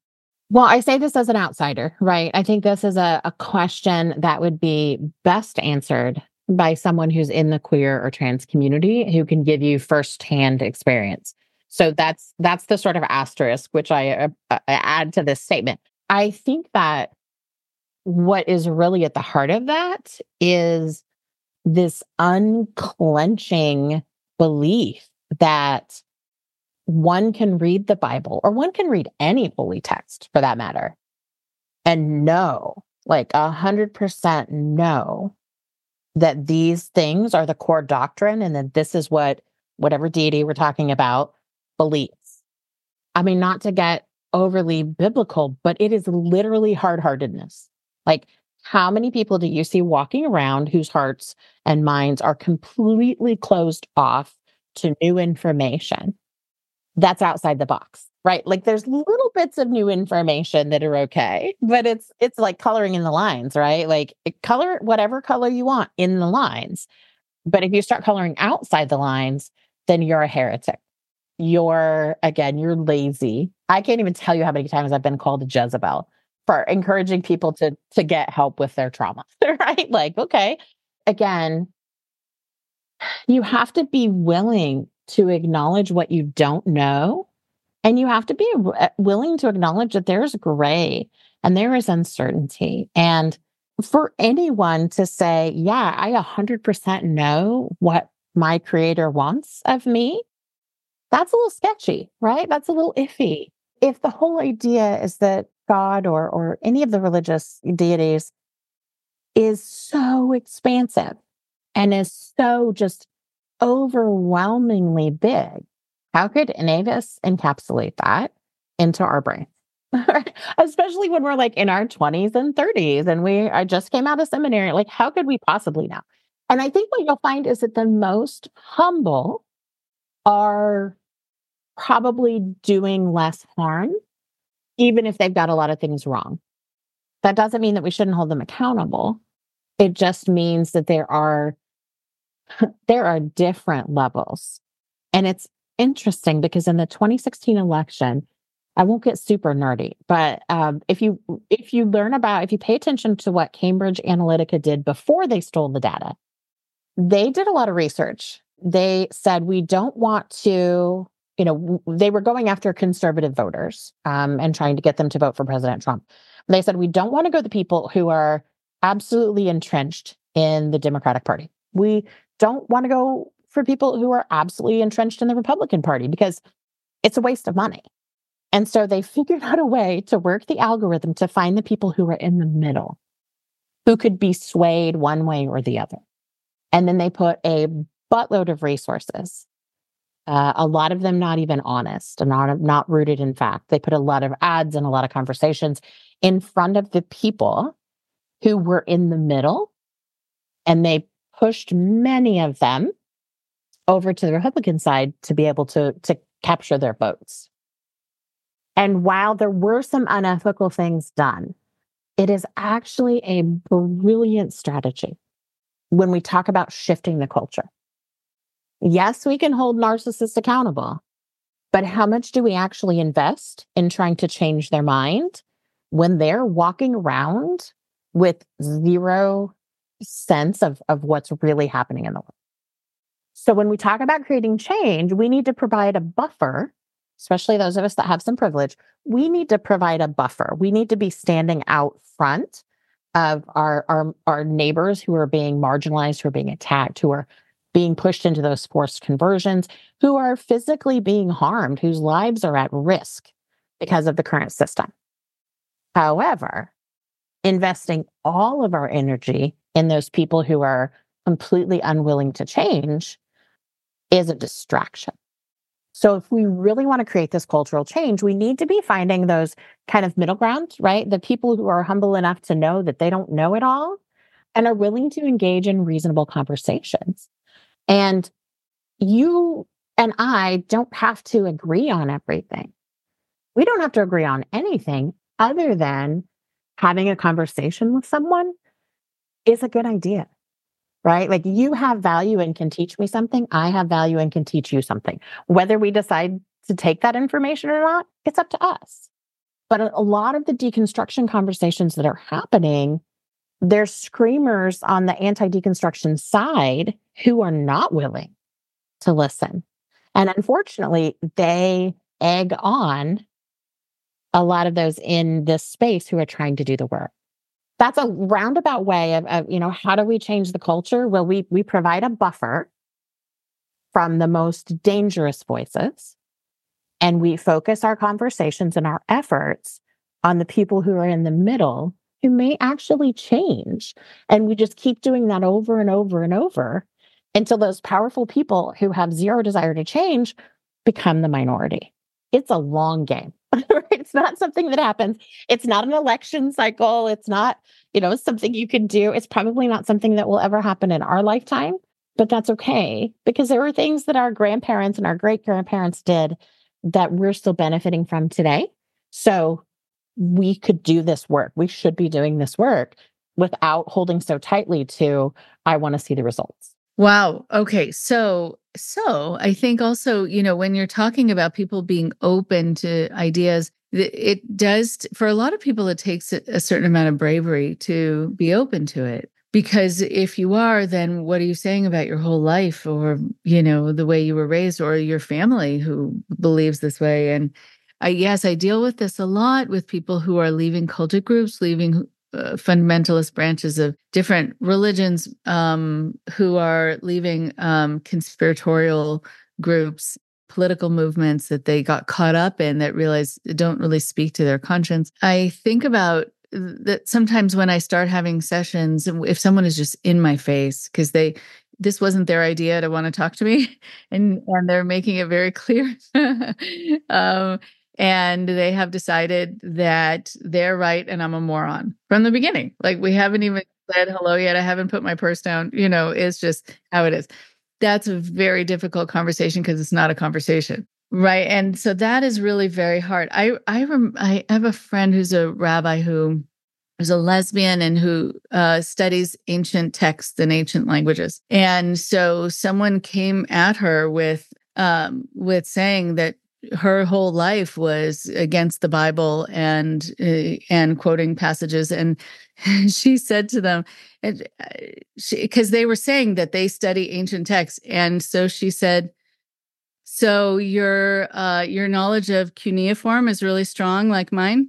Well, I say this as an outsider, right? I think this is a, a question that would be best answered by someone who's in the queer or trans community who can give you firsthand experience. So that's that's the sort of asterisk which I uh, uh add to this statement. I think that what is really at the heart of that is this unclenching belief that one can read the Bible or one can read any holy text for that matter and know, like a hundred percent know that these things are the core doctrine and that this is what whatever deity we're talking about believes. I mean, not to get overly biblical, but it is literally hard heartedness. Like how many people do you see walking around whose hearts and minds are completely closed off to new information? That's outside the box. right? Like there's little bits of new information that are okay, but it's it's like coloring in the lines, right? Like color whatever color you want in the lines. But if you start coloring outside the lines, then you're a heretic. You're again, you're lazy. I can't even tell you how many times I've been called a Jezebel for encouraging people to to get help with their trauma, right? Like, okay, again, you have to be willing to acknowledge what you don't know and you have to be uh, willing to acknowledge that there's gray and there is uncertainty. And for anyone to say, yeah, I 100% know what my creator wants of me, that's a little sketchy, right? That's a little iffy. If the whole idea is that God or, or any of the religious deities is so expansive and is so just overwhelmingly big, how could any of us encapsulate that into our brain? Especially when we're like in our 20s and 30s and we I just came out of seminary. Like, how could we possibly know? And I think what you'll find is that the most humble are probably doing less harm, even if they've got a lot of things wrong. That doesn't mean that we shouldn't hold them accountable. It just means that there are there are different levels. And it's interesting because in the 2016 election, I won't get super nerdy, but um, if you if you learn about if you pay attention to what Cambridge Analytica did before they stole the data, they did a lot of research. They said we don't want to, you know, they were going after conservative voters um, and trying to get them to vote for President Trump. They said we don't want to go the people who are absolutely entrenched in the Democratic Party. We don't want to go for people who are absolutely entrenched in the Republican Party because it's a waste of money. And so they figured out a way to work the algorithm to find the people who are in the middle, who could be swayed one way or the other. And then they put a buttload of resources, uh, a lot of them not even honest and not, not rooted in fact. They put a lot of ads and a lot of conversations in front of the people who were in the middle. And they pushed many of them over to the Republican side to be able to, to capture their votes. And while there were some unethical things done, it is actually a brilliant strategy when we talk about shifting the culture. Yes, we can hold narcissists accountable, but how much do we actually invest in trying to change their mind when they're walking around with zero sense of, of what's really happening in the world? So when we talk about creating change, we need to provide a buffer, especially those of us that have some privilege. We need to provide a buffer. We need to be standing out front of our, our, our neighbors who are being marginalized, who are being attacked, who are being pushed into those forced conversions, who are physically being harmed, whose lives are at risk because of the current system. However, investing all of our energy in those people who are completely unwilling to change is a distraction. So if we really want to create this cultural change, we need to be finding those kind of middle ground, right? The people who are humble enough to know that they don't know it all and are willing to engage in reasonable conversations. And you and I don't have to agree on everything. We don't have to agree on anything other than having a conversation with someone is a good idea right? Like you have value and can teach me something. I have value and can teach you something. Whether we decide to take that information or not, it's up to us. But a lot of the deconstruction conversations that are happening, there's screamers on the anti deconstruction side who are not willing to listen. And unfortunately, they egg on a lot of those in this space who are trying to do the work that's a roundabout way of, of, you know how do we change the culture well we we provide a buffer from the most dangerous voices and we focus our conversations and our efforts on the people who are in the middle who may actually change and we just keep doing that over and over and over until those powerful people who have zero desire to change become the minority it's a long game it's not something that happens. It's not an election cycle. It's not, you know, something you can do. It's probably not something that will ever happen in our lifetime, but that's okay because there were things that our grandparents and our great grandparents did that we're still benefiting from today. So we could do this work. We should be doing this work without holding so tightly to, I want to see the results. Wow. Okay. So, so I think also, you know, when you're talking about people being open to ideas, it does, for a lot of people, it takes a certain amount of bravery to be open to it. Because if you are, then what are you saying about your whole life or, you know, the way you were raised or your family who believes this way? And I, yes, I deal with this a lot with people who are leaving cultic groups, leaving uh, fundamentalist branches of different religions um, who are leaving um, conspiratorial groups, political movements that they got caught up in that realize don't really speak to their conscience. I think about that sometimes when I start having sessions, if someone is just in my face because they this wasn't their idea to want to talk to me and and they're making it very clear um, and they have decided that they're right and I'm a moron from the beginning. Like we haven't even said hello yet. I haven't put my purse down. You know, it's just how it is. That's a very difficult conversation because it's not a conversation. Right. And so that is really very hard. I I rem- I have a friend who's a rabbi who is a lesbian and who uh, studies ancient texts and ancient languages. And so someone came at her with um, with saying that her whole life was against the Bible and uh, and quoting passages, and she said to them, because uh, they were saying that they study ancient texts, and so she said, "So your uh, your knowledge of cuneiform is really strong, like mine,"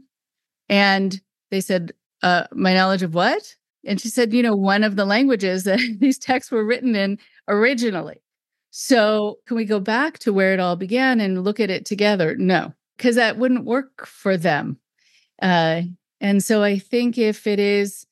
and they said, uh, "My knowledge of what?" And she said, "You know, one of the languages that these texts were written in originally." So, can we go back to where it all began and look at it together? No, because that wouldn't work for them. Uh, and so, I think if it is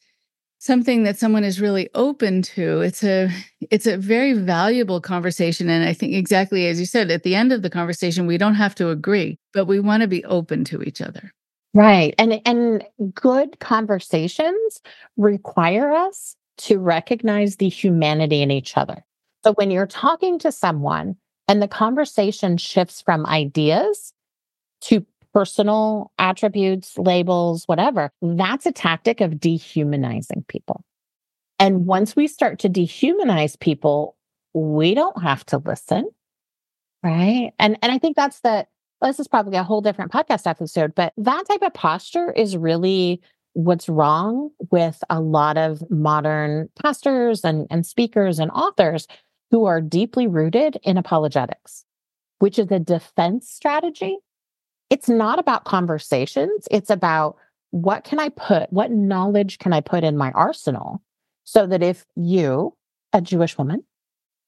something that someone is really open to, it's a it's a very valuable conversation. And I think exactly as you said, at the end of the conversation, we don't have to agree, but we want to be open to each other. Right. And and good conversations require us to recognize the humanity in each other. So when you're talking to someone and the conversation shifts from ideas to personal attributes, labels, whatever, that's a tactic of dehumanizing people. And once we start to dehumanize people, we don't have to listen. Right. And and I think that's the this is probably a whole different podcast episode, but that type of posture is really what's wrong with a lot of modern pastors and, and speakers and authors who are deeply rooted in apologetics, which is a defense strategy. It's not about conversations. It's about what can I put, what knowledge can I put in my arsenal so that if you, a Jewish woman,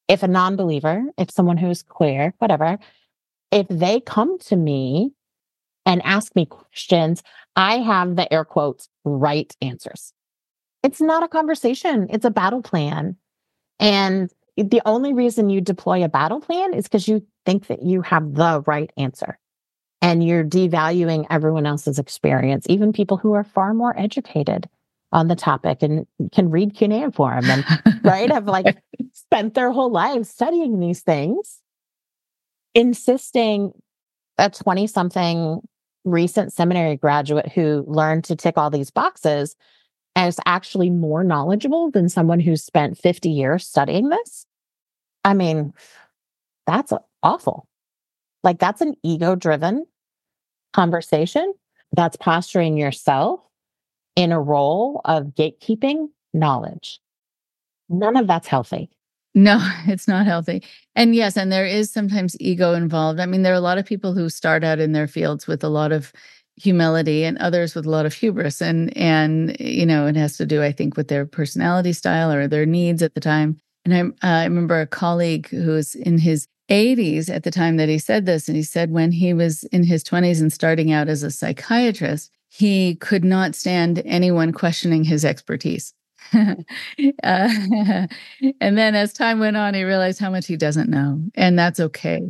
if a non believer, if someone who's queer, whatever, if they come to me and ask me questions, I have the air quotes right answers. It's not a conversation, it's a battle plan. And the only reason you deploy a battle plan is because you think that you have the right answer. And you're devaluing everyone else's experience, even people who are far more educated on the topic and can read cuneiform and right have like spent their whole lives studying these things, insisting a 20 something recent seminary graduate who learned to tick all these boxes as actually more knowledgeable than someone who's spent 50 years studying this. I mean, that's awful. Like, that's an ego driven conversation that's posturing yourself in a role of gatekeeping knowledge. None of that's healthy. No, it's not healthy. And yes, and there is sometimes ego involved. I mean, there are a lot of people who start out in their fields with a lot of humility and others with a lot of hubris. And and you know it has to do i think with their personality style or their needs at the time. And I, uh, I remember a colleague who was in his 80s at the time that he said this and he said when he was in his 20s and starting out as a psychiatrist he could not stand anyone questioning his expertise. Uh, and then as time went on he realized how much he doesn't know and that's okay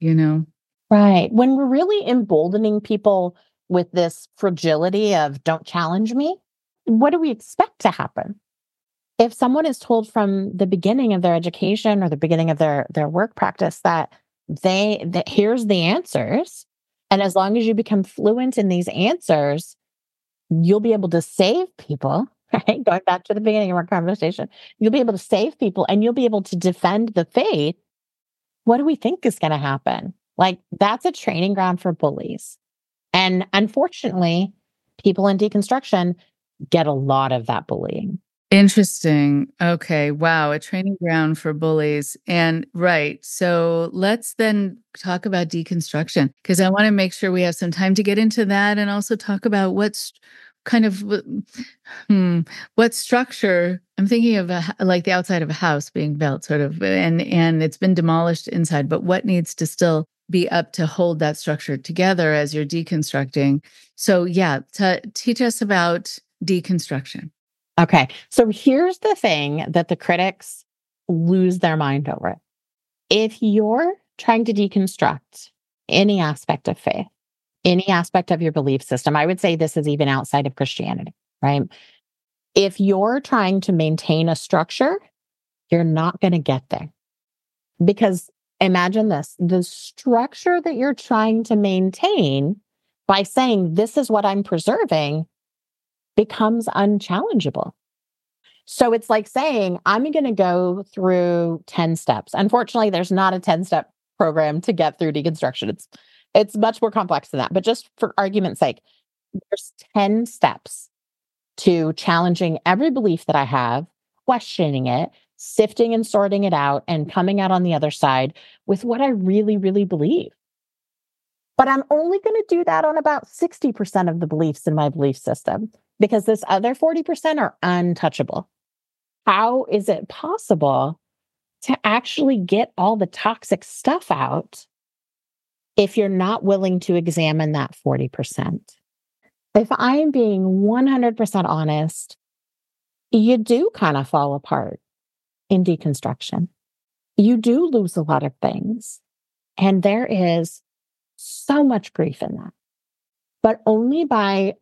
you know? Right. When we're really emboldening people with this fragility of don't challenge me, what do we expect to happen? If someone is told from the beginning of their education or the beginning of their their work practice that they that here's the answers And as long as you become fluent in these answers, you'll be able to save people, right? Going back to the beginning of our conversation, you'll be able to save people and you'll be able to defend the faith. What do we think is going to happen? Like, that's a training ground for bullies. And unfortunately, people in deconstruction get a lot of that bullying. Interesting. Okay. Wow. A training ground for bullies. And right. So let's then talk about deconstruction because I want to make sure we have some time to get into that and also talk about what's kind of hmm, what structure I'm thinking of a, like the outside of a house being built sort of and and it's been demolished inside but what needs to still be up to hold that structure together as you're deconstructing. So yeah, to teach us about deconstruction. Okay. So here's the thing that the critics lose their mind over. If you're trying to deconstruct any aspect of faith, any aspect of your belief system, I would say this is even outside of Christianity, right? If you're trying to maintain a structure, you're not going to get there. Because imagine this the structure that you're trying to maintain by saying, This is what I'm preserving, becomes unchallengeable. So it's like saying, I'm going to go through 10 steps. Unfortunately, there's not a 10 step program to get through deconstruction. It's it's much more complex than that. But just for argument's sake, there's 10 steps to challenging every belief that I have, questioning it, sifting and sorting it out, and coming out on the other side with what I really, really believe. But I'm only going to do that on about 60% of the beliefs in my belief system because this other 40% are untouchable. How is it possible to actually get all the toxic stuff out if you're not willing to examine that 40%? If I'm being 100% honest, you do kind of fall apart in deconstruction. You do lose a lot of things. And there is so much grief in that. But only by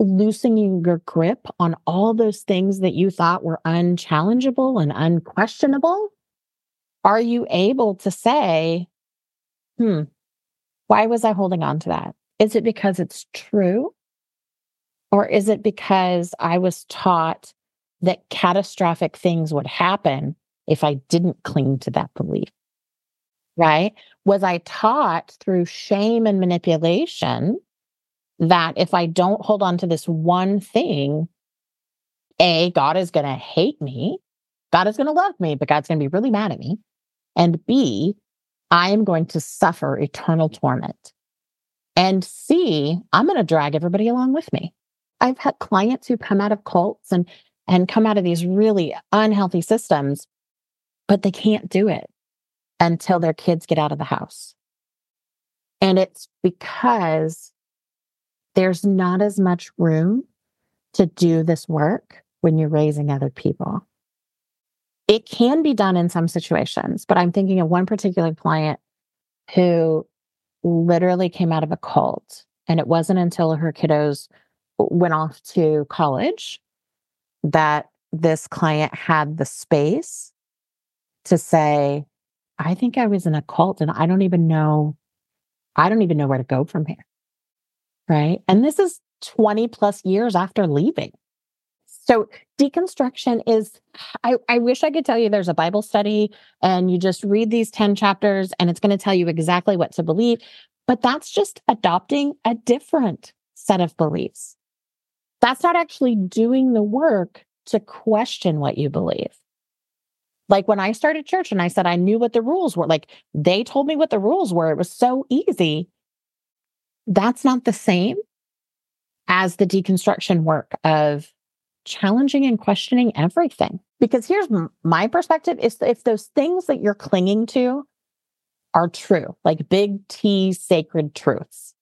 loosening your grip on all those things that you thought were unchallengeable and unquestionable, are you able to say, hmm, why was I holding on to that? Is it because it's true? Or is it because I was taught that catastrophic things would happen if I didn't cling to that belief? Right? Was I taught through shame and manipulation that if I don't hold on to this one thing, A, God is going to hate me. God is going to love me, but God's going to be really mad at me. And B, I am going to suffer eternal torment. And C, I'm going to drag everybody along with me. I've had clients who come out of cults and and come out of these really unhealthy systems, but they can't do it until their kids get out of the house. And it's because there's not as much room to do this work when you're raising other people. It can be done in some situations, but I'm thinking of one particular client who literally came out of a cult. And it wasn't until her kiddos went off to college that this client had the space to say, I think I was in a cult and I don't even know, I don't even know where to go from here right? And this is 20 plus years after leaving. So deconstruction is, I, I wish I could tell you there's a Bible study and you just read these 10 chapters and it's going to tell you exactly what to believe. But that's just adopting a different set of beliefs. That's not actually doing the work to question what you believe. Like when I started church and I said I knew what the rules were, like they told me what the rules were. It was so easy that's not the same as the deconstruction work of challenging and questioning everything. Because here's my perspective is if those things that you're clinging to are true, like big T sacred truths,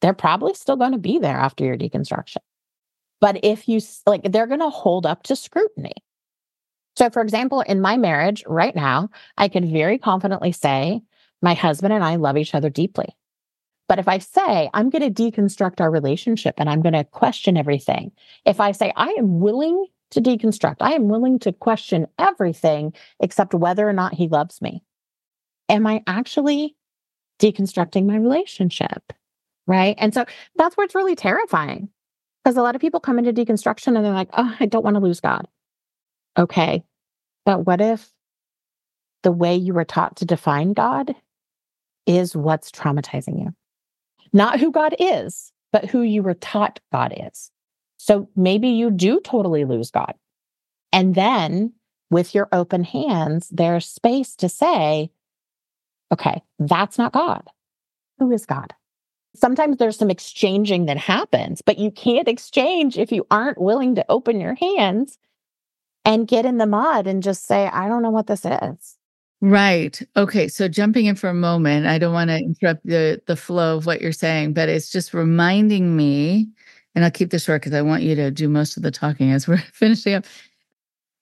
they're probably still going to be there after your deconstruction. But if you like, they're going to hold up to scrutiny. So, for example, in my marriage right now, I can very confidently say my husband and I love each other deeply. But if I say, I'm going to deconstruct our relationship and I'm going to question everything, if I say, I am willing to deconstruct, I am willing to question everything except whether or not he loves me, am I actually deconstructing my relationship? Right. And so that's where it's really terrifying because a lot of people come into deconstruction and they're like, oh, I don't want to lose God. Okay. But what if the way you were taught to define God is what's traumatizing you? Not who God is, but who you were taught God is. So maybe you do totally lose God. And then with your open hands, there's space to say, okay, that's not God. Who is God? Sometimes there's some exchanging that happens, but you can't exchange if you aren't willing to open your hands and get in the mud and just say, I don't know what this is. Right. Okay. So jumping in for a moment, I don't want to interrupt the the flow of what you're saying, but it's just reminding me, and I'll keep this short because I want you to do most of the talking as we're finishing up.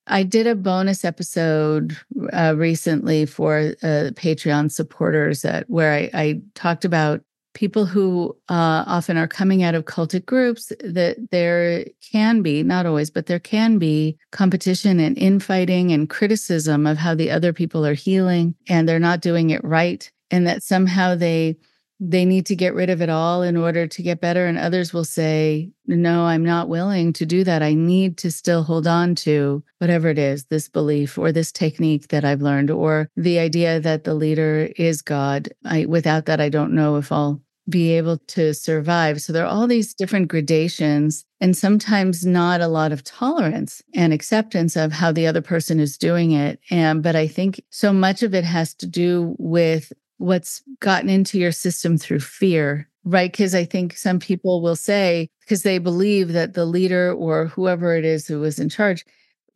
I did a bonus episode uh, recently for uh, Patreon supporters that where I, I talked about people who uh, often are coming out of cultic groups that there can be not always but there can be competition and infighting and criticism of how the other people are healing and they're not doing it right and that somehow they they need to get rid of it all in order to get better. And others will say no i'm not willing to do that. I need to still hold on to whatever it is this belief or this technique that i've learned or the idea that the leader is god. I without that i don't know if i'll be able to survive. So there are all these different gradations and sometimes not a lot of tolerance and acceptance of how the other person is doing it. And but I think so much of it has to do with what's gotten into your system through fear, right? Because I think some people will say, because they believe that the leader or whoever it is who is in charge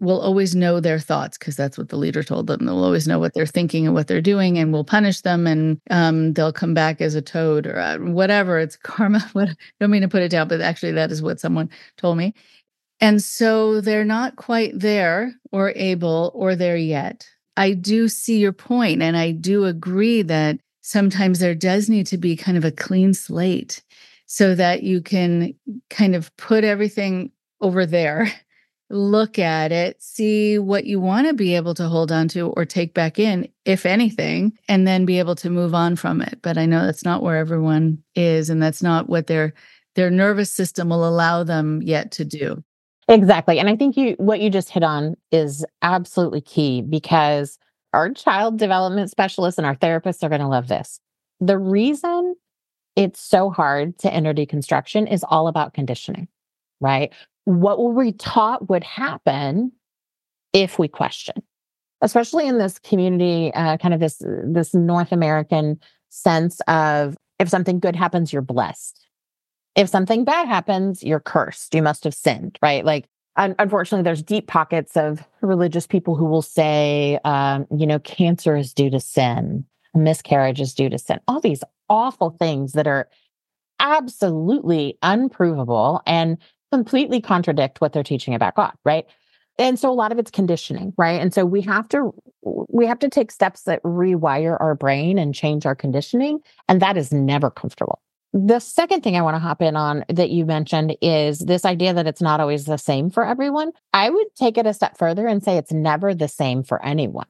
will always know their thoughts because that's what the leader told them. They'll always know what they're thinking and what they're doing, and we'll punish them, and um, they'll come back as a toad or whatever. It's karma. What I don't mean to put it down, but actually, that is what someone told me. And so they're not quite there or able or there yet. I do see your point, and I do agree that sometimes there does need to be kind of a clean slate so that you can kind of put everything over there look at it, see what you want to be able to hold on to or take back in, if anything, and then be able to move on from it. But I know that's not where everyone is, and that's not what their their nervous system will allow them yet to do. Exactly. And I think you what you just hit on is absolutely key because our child development specialists and our therapists are going to love this. The reason it's so hard to enter deconstruction is all about conditioning, right? What were we taught would happen if we question? Especially in this community uh, kind of this this north american sense of if something good happens you're blessed. If something bad happens you're cursed. You must have sinned right? Like un- unfortunately there's deep pockets of religious people who will say um, you know cancer is due to sin. Miscarriage is due to sin. All these awful things that are absolutely unprovable and completely contradict what they're teaching about God, right? And so a lot of it's conditioning, right? And so we have to we have to take steps that rewire our brain and change our conditioning, and that is never comfortable. The second thing I want to hop in on that you mentioned is this idea that it's not always the same for everyone. I would take it a step further and say it's never the same for anyone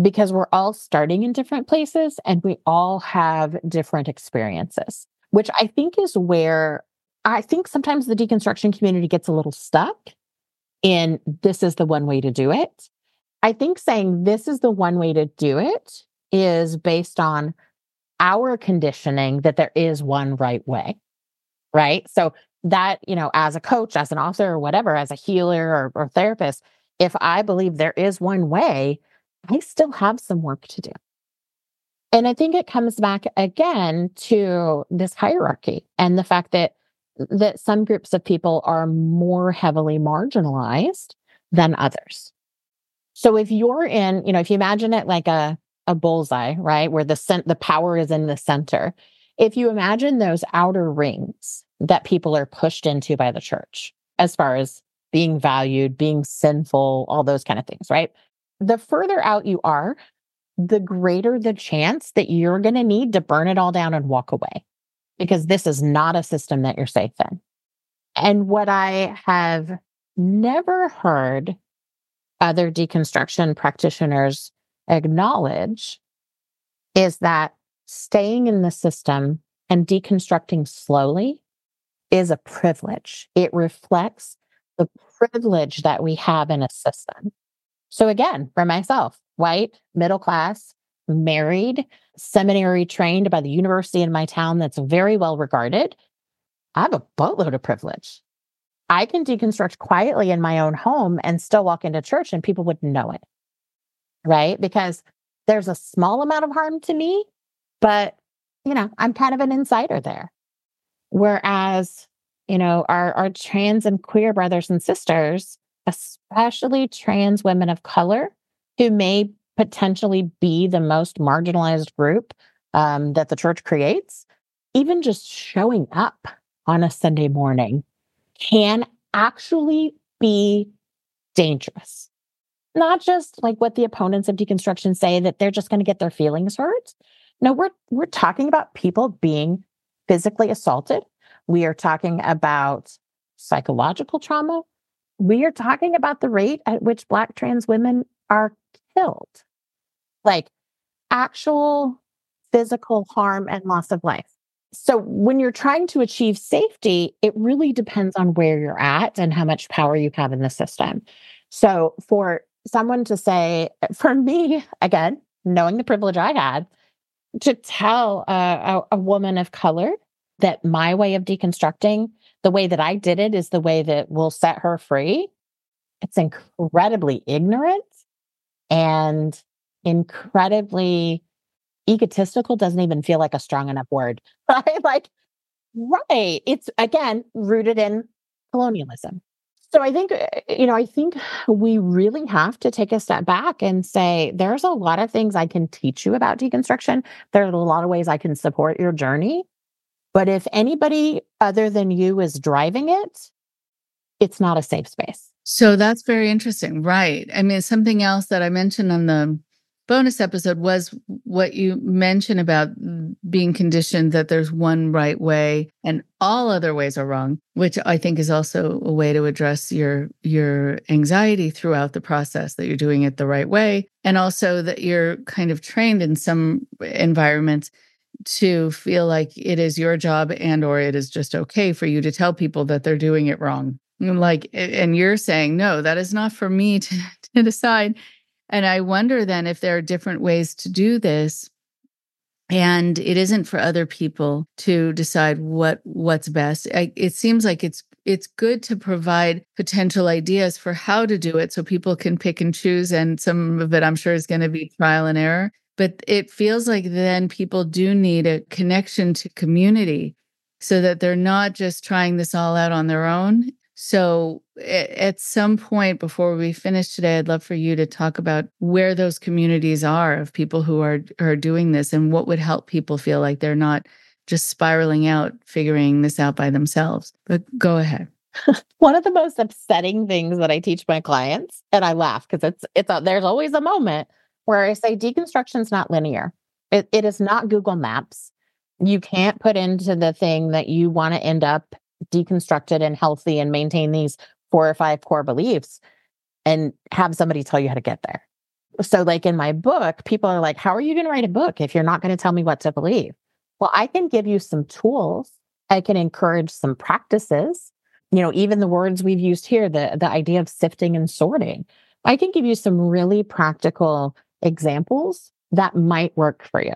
because we're all starting in different places and we all have different experiences, which I think is where I think sometimes the deconstruction community gets a little stuck in this is the one way to do it. I think saying this is the one way to do it is based on our conditioning that there is one right way. Right. So that, you know, as a coach, as an author, or whatever, as a healer or, or therapist, if I believe there is one way, I still have some work to do. And I think it comes back again to this hierarchy and the fact that that some groups of people are more heavily marginalized than others. So if you're in, you know, if you imagine it like a a bullseye, right, where the cent- the power is in the center. If you imagine those outer rings that people are pushed into by the church, as far as being valued, being sinful, all those kind of things, right? The further out you are, the greater the chance that you're going to need to burn it all down and walk away because this is not a system that you're safe in. And what I have never heard other deconstruction practitioners acknowledge is that staying in the system and deconstructing slowly is a privilege. It reflects the privilege that we have in a system. So, again, for myself, white, middle class, married, seminary trained by the university in my town that's very well regarded, I have a boatload of privilege. I can deconstruct quietly in my own home and still walk into church and people wouldn't know it. Right. Because there's a small amount of harm to me, but, you know, I'm kind of an insider there. Whereas, you know, our, our trans and queer brothers and sisters, especially trans women of color who may potentially be the most marginalized group um, that the church creates, even just showing up on a Sunday morning can actually be dangerous. Not just like what the opponents of deconstruction say that they're just going to get their feelings hurt. No, we're we're talking about people being physically assaulted. We are talking about psychological trauma. We are talking about the rate at which black trans women are killed. Like actual physical harm and loss of life so when you're trying to achieve safety, it really depends on where you're at and how much power you have in the system. So for someone to say, for me, again, knowing the privilege I had, to tell a, a, woman of color that my way of deconstructing, the way that I did it is the way that will set her free. It's incredibly ignorant and incredibly egotistical doesn't even feel like a strong enough word, right? Like, right. It's again rooted in colonialism. So I think, uh, you know, I think we really have to take a step back and say, there's a lot of things I can teach you about deconstruction. There are a lot of ways I can support your journey. But if anybody other than you is driving it, it's not a safe space. So that's very interesting. Right. I mean, something else that I mentioned on the bonus episode was what you mentioned about being conditioned that there's one right way and all other ways are wrong which i think is also a way to address your your anxiety throughout the process that you're doing it the right way and also that you're kind of trained in some environments to feel like it is your job and or it is just okay for you to tell people that they're doing it wrong like and you're saying no that is not for me to, to decide and I wonder then if there are different ways to do this. And it isn't for other people to decide what what's best. I, it seems like it's it's good to provide potential ideas for how to do it so people can pick and choose. And some of it, I'm sure, is going to be trial and error. But it feels like then people do need a connection to community so that they're not just trying this all out on their own so, at some point before we finish today, I'd love for you to talk about where those communities are of people who are are doing this and what would help people feel like they're not just spiraling out figuring this out by themselves. But go ahead. One of the most upsetting things that I teach my clients, and I laugh because it's it's a, there's always a moment where I say deconstruction is not linear. It, it is not Google Maps. You can't put into the thing that you want to end up deconstructed and healthy and maintain these four or five core beliefs and have somebody tell you how to get there. So, like in my book, people are like, How are you going to write a book if you're not going to tell me what to believe? Well, I can give you some tools. I can encourage some practices. You know, even the words we've used here, the, the idea of sifting and sorting. I can give you some really practical examples that might work for you.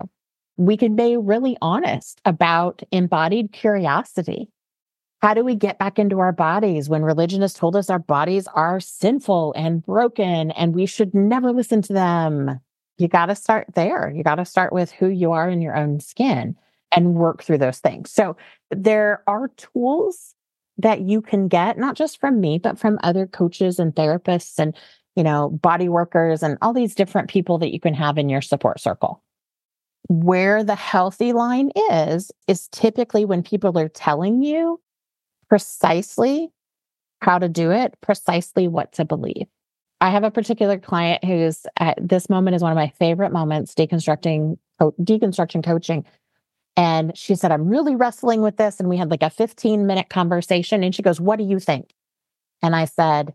We can be really honest about embodied curiosity how do we get back into our bodies when religion has told us our bodies are sinful and broken and we should never listen to them? You got to start there. You got to start with who you are in your own skin and work through those things. So there are tools that you can get, not just from me, but from other coaches and therapists and, you know, body workers and all these different people that you can have in your support circle. Where the healthy line is, is typically when people are telling you precisely how to do it, precisely what to believe. I have a particular client who's at this moment is one of my favorite moments deconstructing deconstruction coaching. And she said, I'm really wrestling with this. And we had like a 15 minute conversation. And she goes, What do you think? And I said,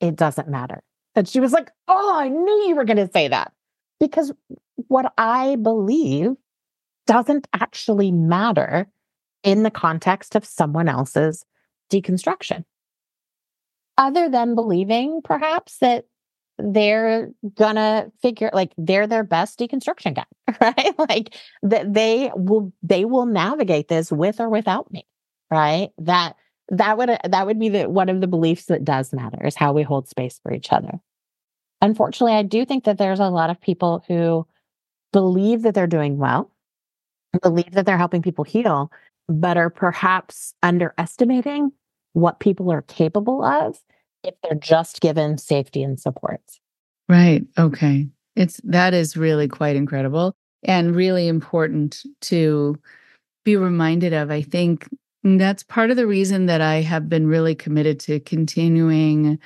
It doesn't matter. And she was like, Oh, I knew you were going to say that. Because what I believe doesn't actually matter in the context of someone else's deconstruction. Other than believing perhaps that they're gonna figure like they're their best deconstruction guy, right? like that they will they will navigate this with or without me, right? That that would that would be the one of the beliefs that does matter is how we hold space for each other. Unfortunately, I do think that there's a lot of people who believe that they're doing well, believe that they're helping people heal, but are perhaps underestimating what people are capable of if they're just given safety and support. Right. Okay. It's that is really quite incredible and really important to be reminded of. I think that's part of the reason that I have been really committed to continuing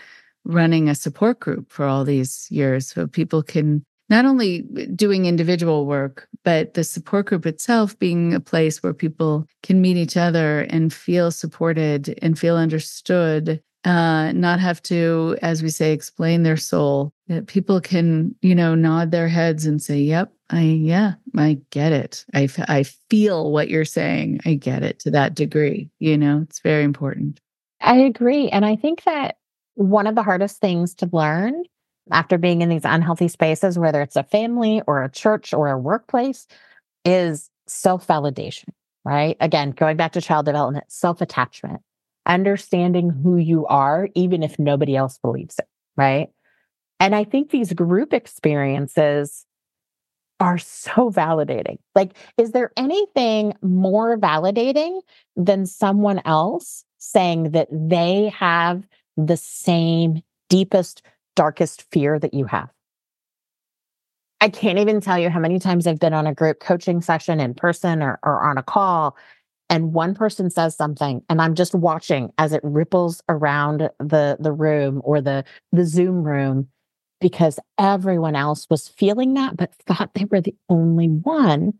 running a support group for all these years so people can not only doing individual work, but the support group itself being a place where people can meet each other and feel supported and feel understood uh, not have to, as we say, explain their soul. That people can, you know, nod their heads and say, "Yep, I yeah, I get it. I I feel what you're saying. I get it to that degree." You know, it's very important. I agree, and I think that one of the hardest things to learn after being in these unhealthy spaces, whether it's a family or a church or a workplace, is self validation. Right? Again, going back to child development, self attachment understanding who you are, even if nobody else believes it. Right. And I think these group experiences are so validating. Like, is there anything more validating than someone else saying that they have the same deepest, darkest fear that you have? I can't even tell you how many times I've been on a group coaching session in person or, or on a call and one person says something and i'm just watching as it ripples around the the room or the the zoom room because everyone else was feeling that but thought they were the only one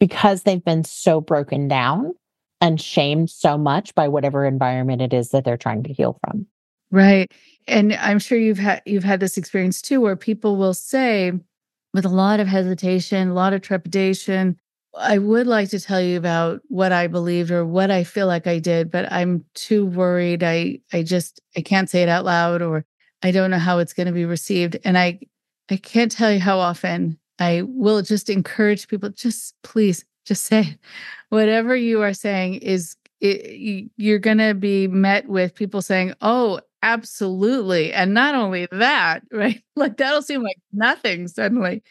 because they've been so broken down and shamed so much by whatever environment it is that they're trying to heal from right and i'm sure you've had you've had this experience too where people will say with a lot of hesitation a lot of trepidation I would like to tell you about what I believed or what I feel like I did, but I'm too worried. I I just I can't say it out loud or I don't know how it's going to be received and I I can't tell you how often I will just encourage people just please just say whatever you are saying is it, you're going to be met with people saying, "Oh, absolutely." And not only that, right? Like that'll seem like nothing suddenly.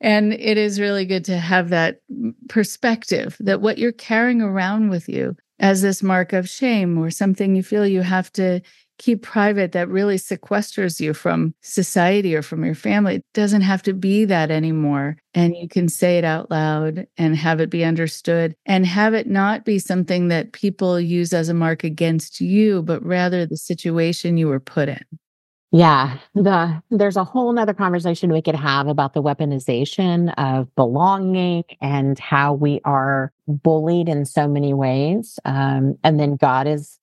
And it is really good to have that perspective that what you're carrying around with you as this mark of shame or something you feel you have to keep private that really sequesters you from society or from your family. It doesn't have to be that anymore. And you can say it out loud and have it be understood and have it not be something that people use as a mark against you, but rather the situation you were put in. Yeah, the there's a whole nother conversation we could have about the weaponization of belonging and how we are bullied in so many ways. Um, and then God is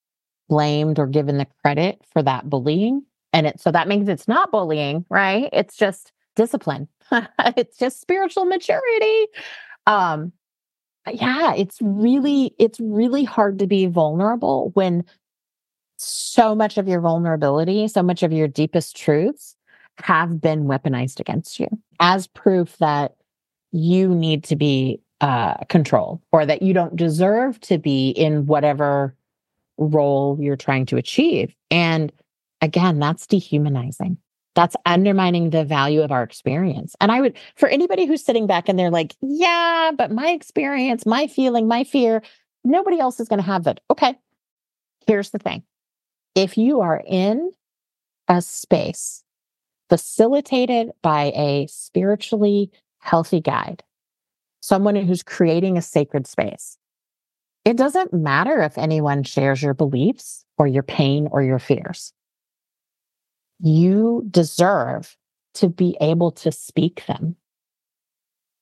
blamed or given the credit for that bullying. And it so that means it's not bullying, right? It's just discipline. it's just spiritual maturity. Um, yeah, it's really, it's really hard to be vulnerable when so much of your vulnerability, so much of your deepest truths have been weaponized against you as proof that you need to be uh, controlled or that you don't deserve to be in whatever role you're trying to achieve. And again, that's dehumanizing. That's undermining the value of our experience. And I would, for anybody who's sitting back and they're like, yeah, but my experience, my feeling, my fear, nobody else is going to have that. Okay. Here's the thing if you are in a space facilitated by a spiritually healthy guide, someone who's creating a sacred space, it doesn't matter if anyone shares your beliefs or your pain or your fears. You deserve to be able to speak them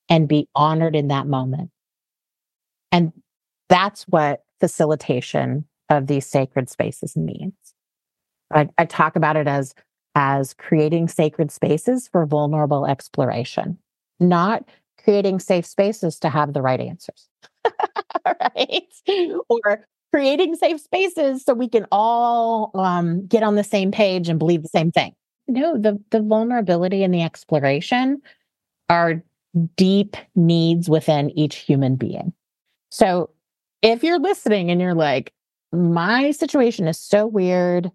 and be honored in that moment. And that's what facilitation of these sacred spaces means. I, I talk about it as as creating sacred spaces for vulnerable exploration, not creating safe spaces to have the right answers. right? Or creating safe spaces so we can all um, get on the same page and believe the same thing. No, the the vulnerability and the exploration are deep needs within each human being. So if you're listening and you're like, my situation is so weird,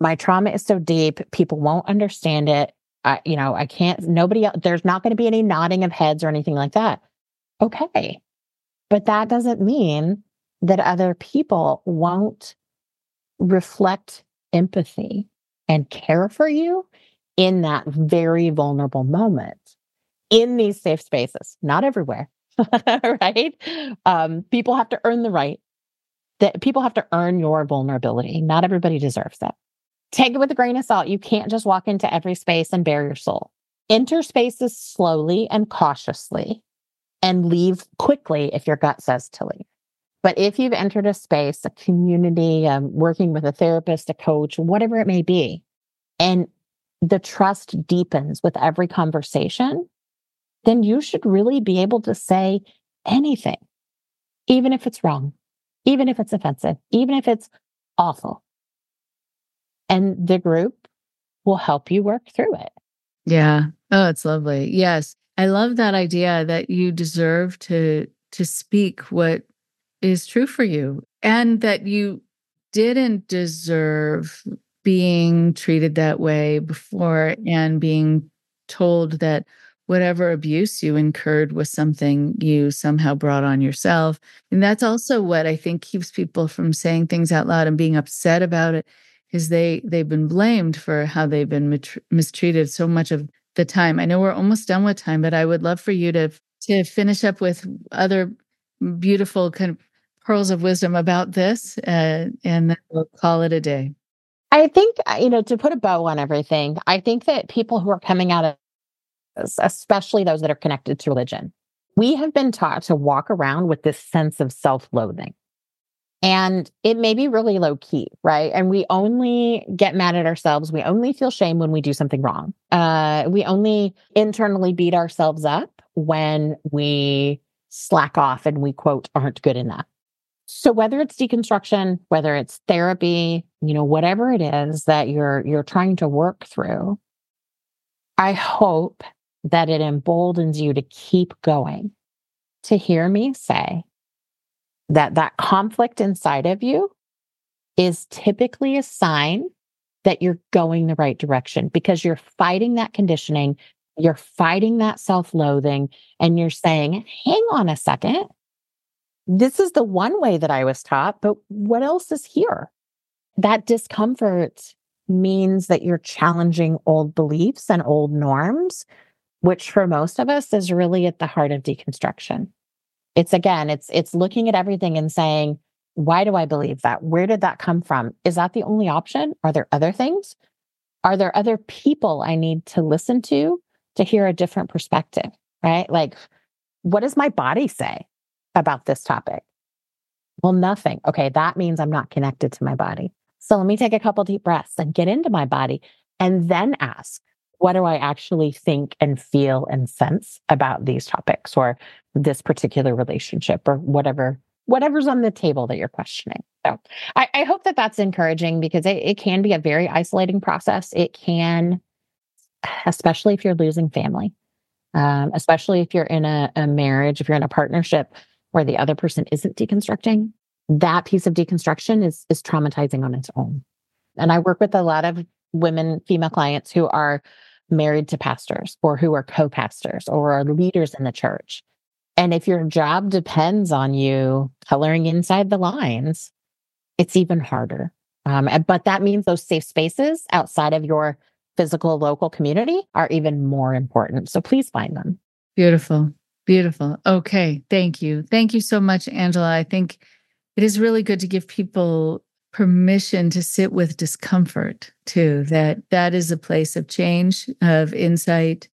my trauma is so deep, people won't understand it. I, you know, I can't, nobody, there's not going to be any nodding of heads or anything like that. Okay. But that doesn't mean that other people won't reflect empathy and care for you in that very vulnerable moment in these safe spaces, not everywhere, right? Um, people have to earn the right that people have to earn your vulnerability. Not everybody deserves that. Take it with a grain of salt. You can't just walk into every space and bare your soul. Enter spaces slowly and cautiously and leave quickly if your gut says to leave. But if you've entered a space, a community, um, working with a therapist, a coach, whatever it may be, and the trust deepens with every conversation, then you should really be able to say anything, even if it's wrong, even if it's offensive, even if it's awful. And the group will help you work through it. Yeah. Oh, it's lovely. Yes. I love that idea that you deserve to to speak what is true for you and that you didn't deserve being treated that way before and being told that whatever abuse you incurred was something you somehow brought on yourself. And that's also what I think keeps people from saying things out loud and being upset about it is they they've been blamed for how they've been mistreated so much of the time. I know we're almost done with time, but I would love for you to to finish up with other beautiful kind of pearls of wisdom about this, uh, and then we'll call it a day. I think uh, you know to put a bow on everything. I think that people who are coming out of this, especially those that are connected to religion, we have been taught to walk around with this sense of self-loathing. And it may be really low key, right? And we only get mad at ourselves. We only feel shame when we do something wrong. Uh, we only internally beat ourselves up when we slack off and we quote aren't good enough. So whether it's deconstruction, whether it's therapy, you know, whatever it is that you're you're trying to work through, I hope that it emboldens you to keep going. To hear me say, that that conflict inside of you is typically a sign that you're going the right direction because you're fighting that conditioning, you're fighting that self loathing, and you're saying, hang on a second. This is the one way that I was taught, but what else is here? That discomfort means that you're challenging old beliefs and old norms, which for most of us is really at the heart of deconstruction it's again it's it's looking at everything and saying why do i believe that? Where did that come from? Is that the only option? Are there other things? Are there other people i need to listen to to hear a different perspective? Right? Like what does my body say about this topic? Well nothing. Okay that means i'm not connected to my body. So let me take a couple deep breaths and get into my body and then ask what do I actually think and feel and sense about these topics or this particular relationship or whatever whatever's on the table that you're questioning. So I, I hope that that's encouraging because it, it can be a very isolating process. It can, especially if you're losing family, um, especially if you're in a, a marriage, if you're in a partnership where the other person isn't deconstructing, that piece of deconstruction is is traumatizing on its own. And I work with a lot of women, female clients who are married to pastors or who are co-pastors or are leaders in the church. And if your job depends on you coloring inside the lines, it's even harder. Um, but that means those safe spaces outside of your physical local community are even more important. So please find them. Beautiful. Beautiful. Okay. Thank you. Thank you so much, Angela. I think it is really good to give people permission to sit with discomfort too that that is a place of change of insight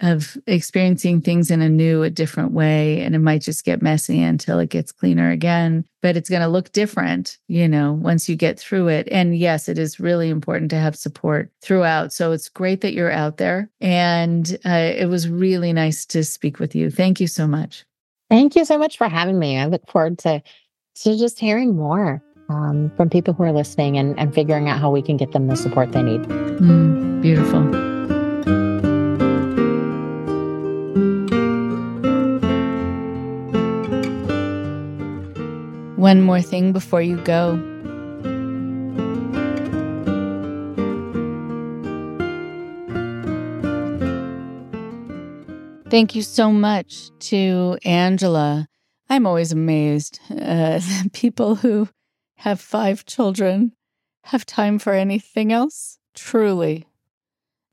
of experiencing things in a new, a different way. And it might just get messy until it gets cleaner again, but it's going to look different, you know, once you get through it. And yes, it is really important to have support throughout. So it's great that you're out there. And uh, it was really nice to speak with you. Thank you so much. Thank you so much for having me. I look forward to, to just hearing more um, from people who are listening and, and figuring out how we can get them the support they need. Mm, beautiful. One more thing before you go. Thank you so much to Angela. I'm always amazed uh, people who have five children have time for anything else. Truly.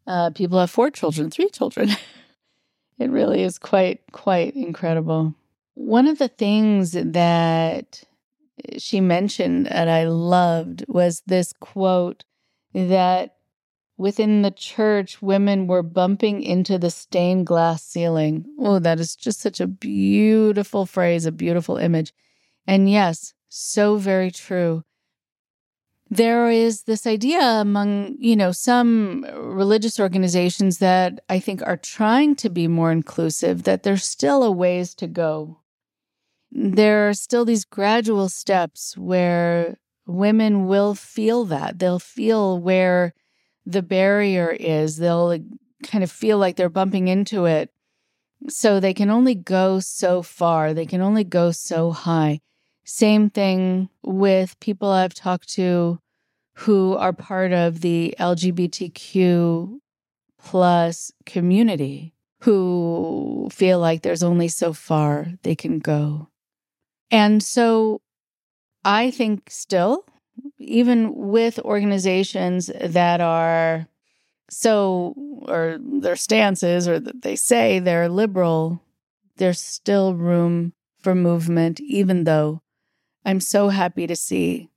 Uh, people have four children, three children. it really is quite, quite incredible. One of the things that she mentioned that I loved was this quote that within the church, women were bumping into the stained glass ceiling. Oh, that is just such a beautiful phrase, a beautiful image. And yes, so very true. There is this idea among, you know, some religious organizations that I think are trying to be more inclusive, that there's still a ways to go there are still these gradual steps where women will feel that. They'll feel where the barrier is. They'll kind of feel like they're bumping into it. So they can only go so far, they can only go so high. Same thing with people I've talked to who are part of the LGBTQ plus community who feel like there's only so far they can go. And so I think still, even with organizations that are so, or their stances, or that they say they're liberal, there's still room for movement, even though I'm so happy to see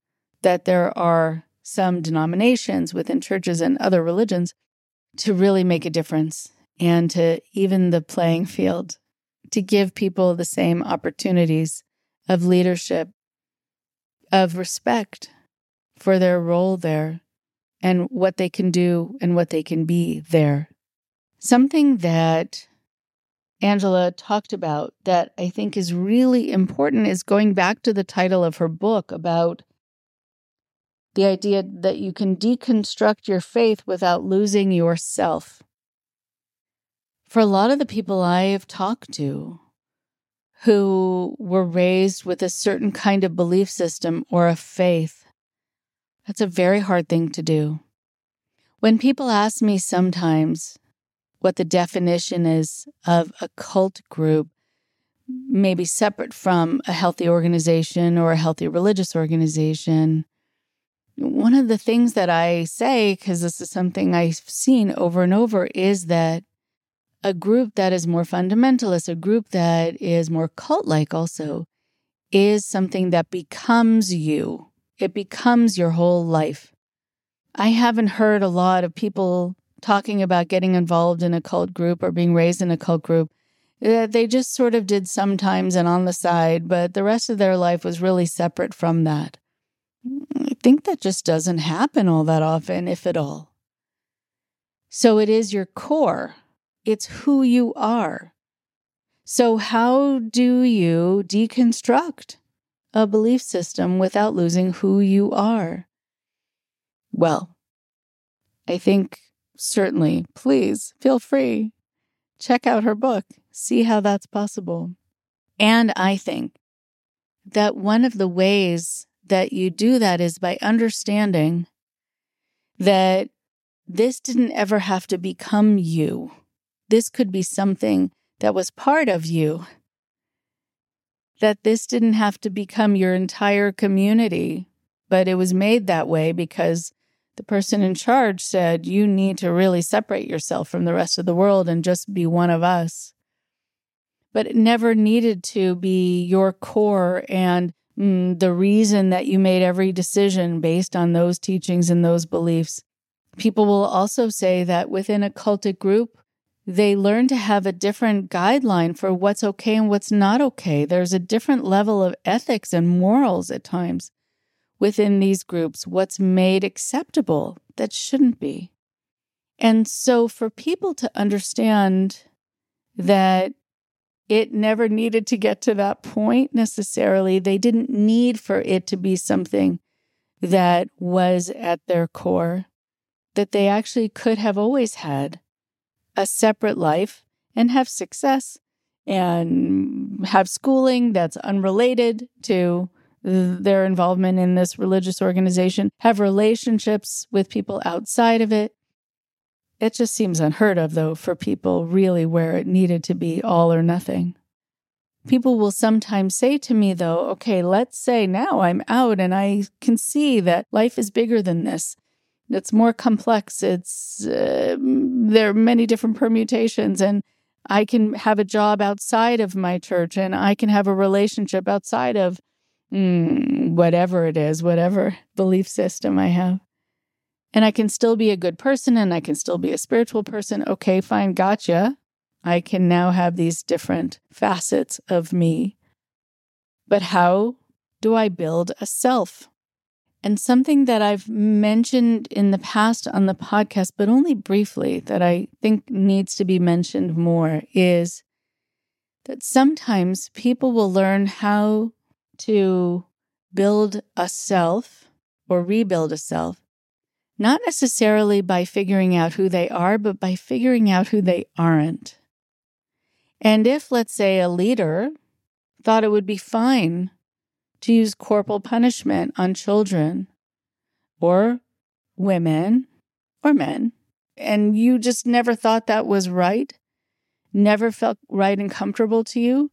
that there are some denominations within churches and other religions to really make a difference and to even the playing field, to give people the same opportunities of leadership, of respect for their role there and what they can do and what they can be there. Something that Angela talked about that I think is really important is going back to the title of her book about the idea that you can deconstruct your faith without losing yourself. For a lot of the people I have talked to, who were raised with a certain kind of belief system or a faith. That's a very hard thing to do. When people ask me sometimes what the definition is of a cult group, maybe separate from a healthy organization or a healthy religious organization, one of the things that I say, because this is something I've seen over and over, is that a group that is more fundamentalist, a group that is more cult like, also, is something that becomes you. It becomes your whole life. I haven't heard a lot of people talking about getting involved in a cult group or being raised in a cult group that they just sort of did sometimes and on the side, but the rest of their life was really separate from that. Mm, I think that just doesn't happen all that often, if at all. So it is your core it's who you are. So, how do you deconstruct a belief system without losing who you are? Well, I think certainly, please feel free. Check out her book, see how that's possible. And I think that one of the ways that you do that is by understanding that this didn't ever have to become you this could be something that was part of you. That this didn't have to become your entire community, but it was made that way because the person in charge said, You need to really separate yourself from the rest of the world and just be one of us. But it never needed to be your core and mm, the reason that you made every decision based on those teachings and those beliefs. People will also say that within a cultic group, they learn to have a different guideline for what's okay and what's not okay. There's a different level of ethics and morals at times within these groups, what's made acceptable that shouldn't be. And so, for people to understand that it never needed to get to that point necessarily, they didn't need for it to be something that was at their core, that they actually could have always had a separate life and have success and have schooling that's unrelated to their involvement in this religious organization, have relationships with people outside of it. It just seems unheard of, though, for people really where it needed to be all or nothing. People will sometimes say to me, though, okay, let's say now I'm out and I can see that life is bigger than this. It's more complex. It's uh, there are many different permutations, and I can have a job outside of my church, and I can have a relationship outside of mm, whatever it is, whatever belief system I have. And I can still be a good person and I can still be a spiritual person. Okay, fine, gotcha. I can now have these different facets of me. But how do I build a self? And something that I've mentioned in the past on the podcast, but only briefly, that I think needs to be mentioned more is that sometimes people will learn how to build a self or rebuild a self, not necessarily by figuring out who they are, but by figuring out who they aren't. And if, let's say, a leader thought it would be fine to use corporal punishment on children or women or men, and you just never thought that was right, never felt right and comfortable to you,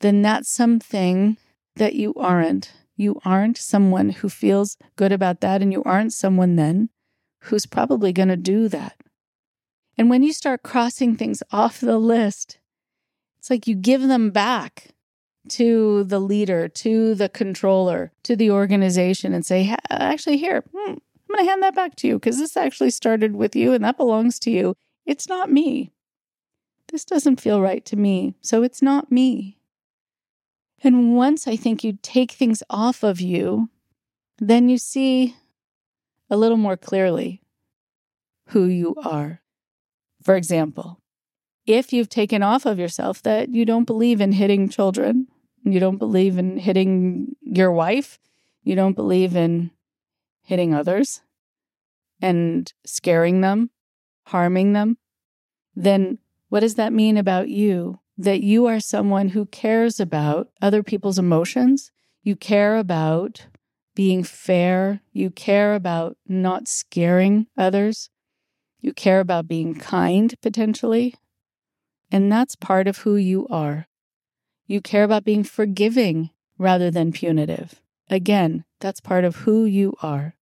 then that's something that you aren't. You aren't someone who feels good about that, and you aren't someone then who's probably going to do that. And when you start crossing things off the list, it's like you give them back to the leader, to the controller, to the organization, and say, actually, here, hmm, I'm going to hand that back to you because this actually started with you and that belongs to you. It's not me. This doesn't feel right to me. So it's not me. And once I think you take things off of you, then you see a little more clearly who you are. For example, if you've taken off of yourself that you don't believe in hitting children, you don't believe in hitting your wife, you don't believe in hitting others and scaring them, harming them, then what does that mean about you? That you are someone who cares about other people's emotions, you care about being fair, you care about not scaring others, you care about being kind potentially, and that's part of who you are. You care about being forgiving rather than punitive. Again, that's part of who you are.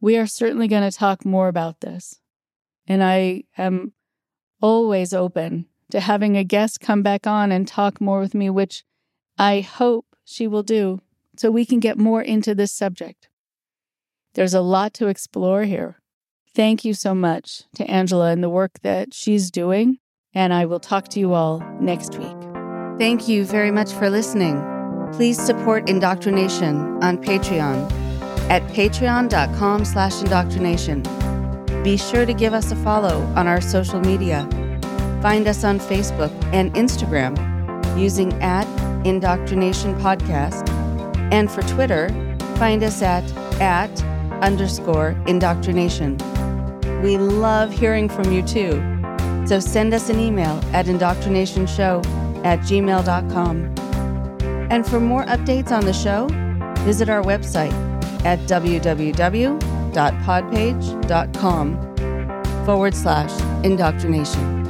We are certainly going to talk more about this. And I am always open to having a guest come back on and talk more with me, which I hope she will do so we can get more into this subject. There's a lot to explore here. Thank you so much to Angela and the work that she's doing and I will talk to you all next week. Thank you very much for listening. Please support Indoctrination on Patreon at patreon.com slash indoctrination. Be sure to give us a follow on our social media. Find us on Facebook and Instagram using at Indoctrination Podcast. And for Twitter, find us at at underscore indoctrination. We love hearing from you too. So send us an email at indoctrinationshow at gmail.com. And for more updates on the show, visit our website at www.podpage.com forward slash indoctrination.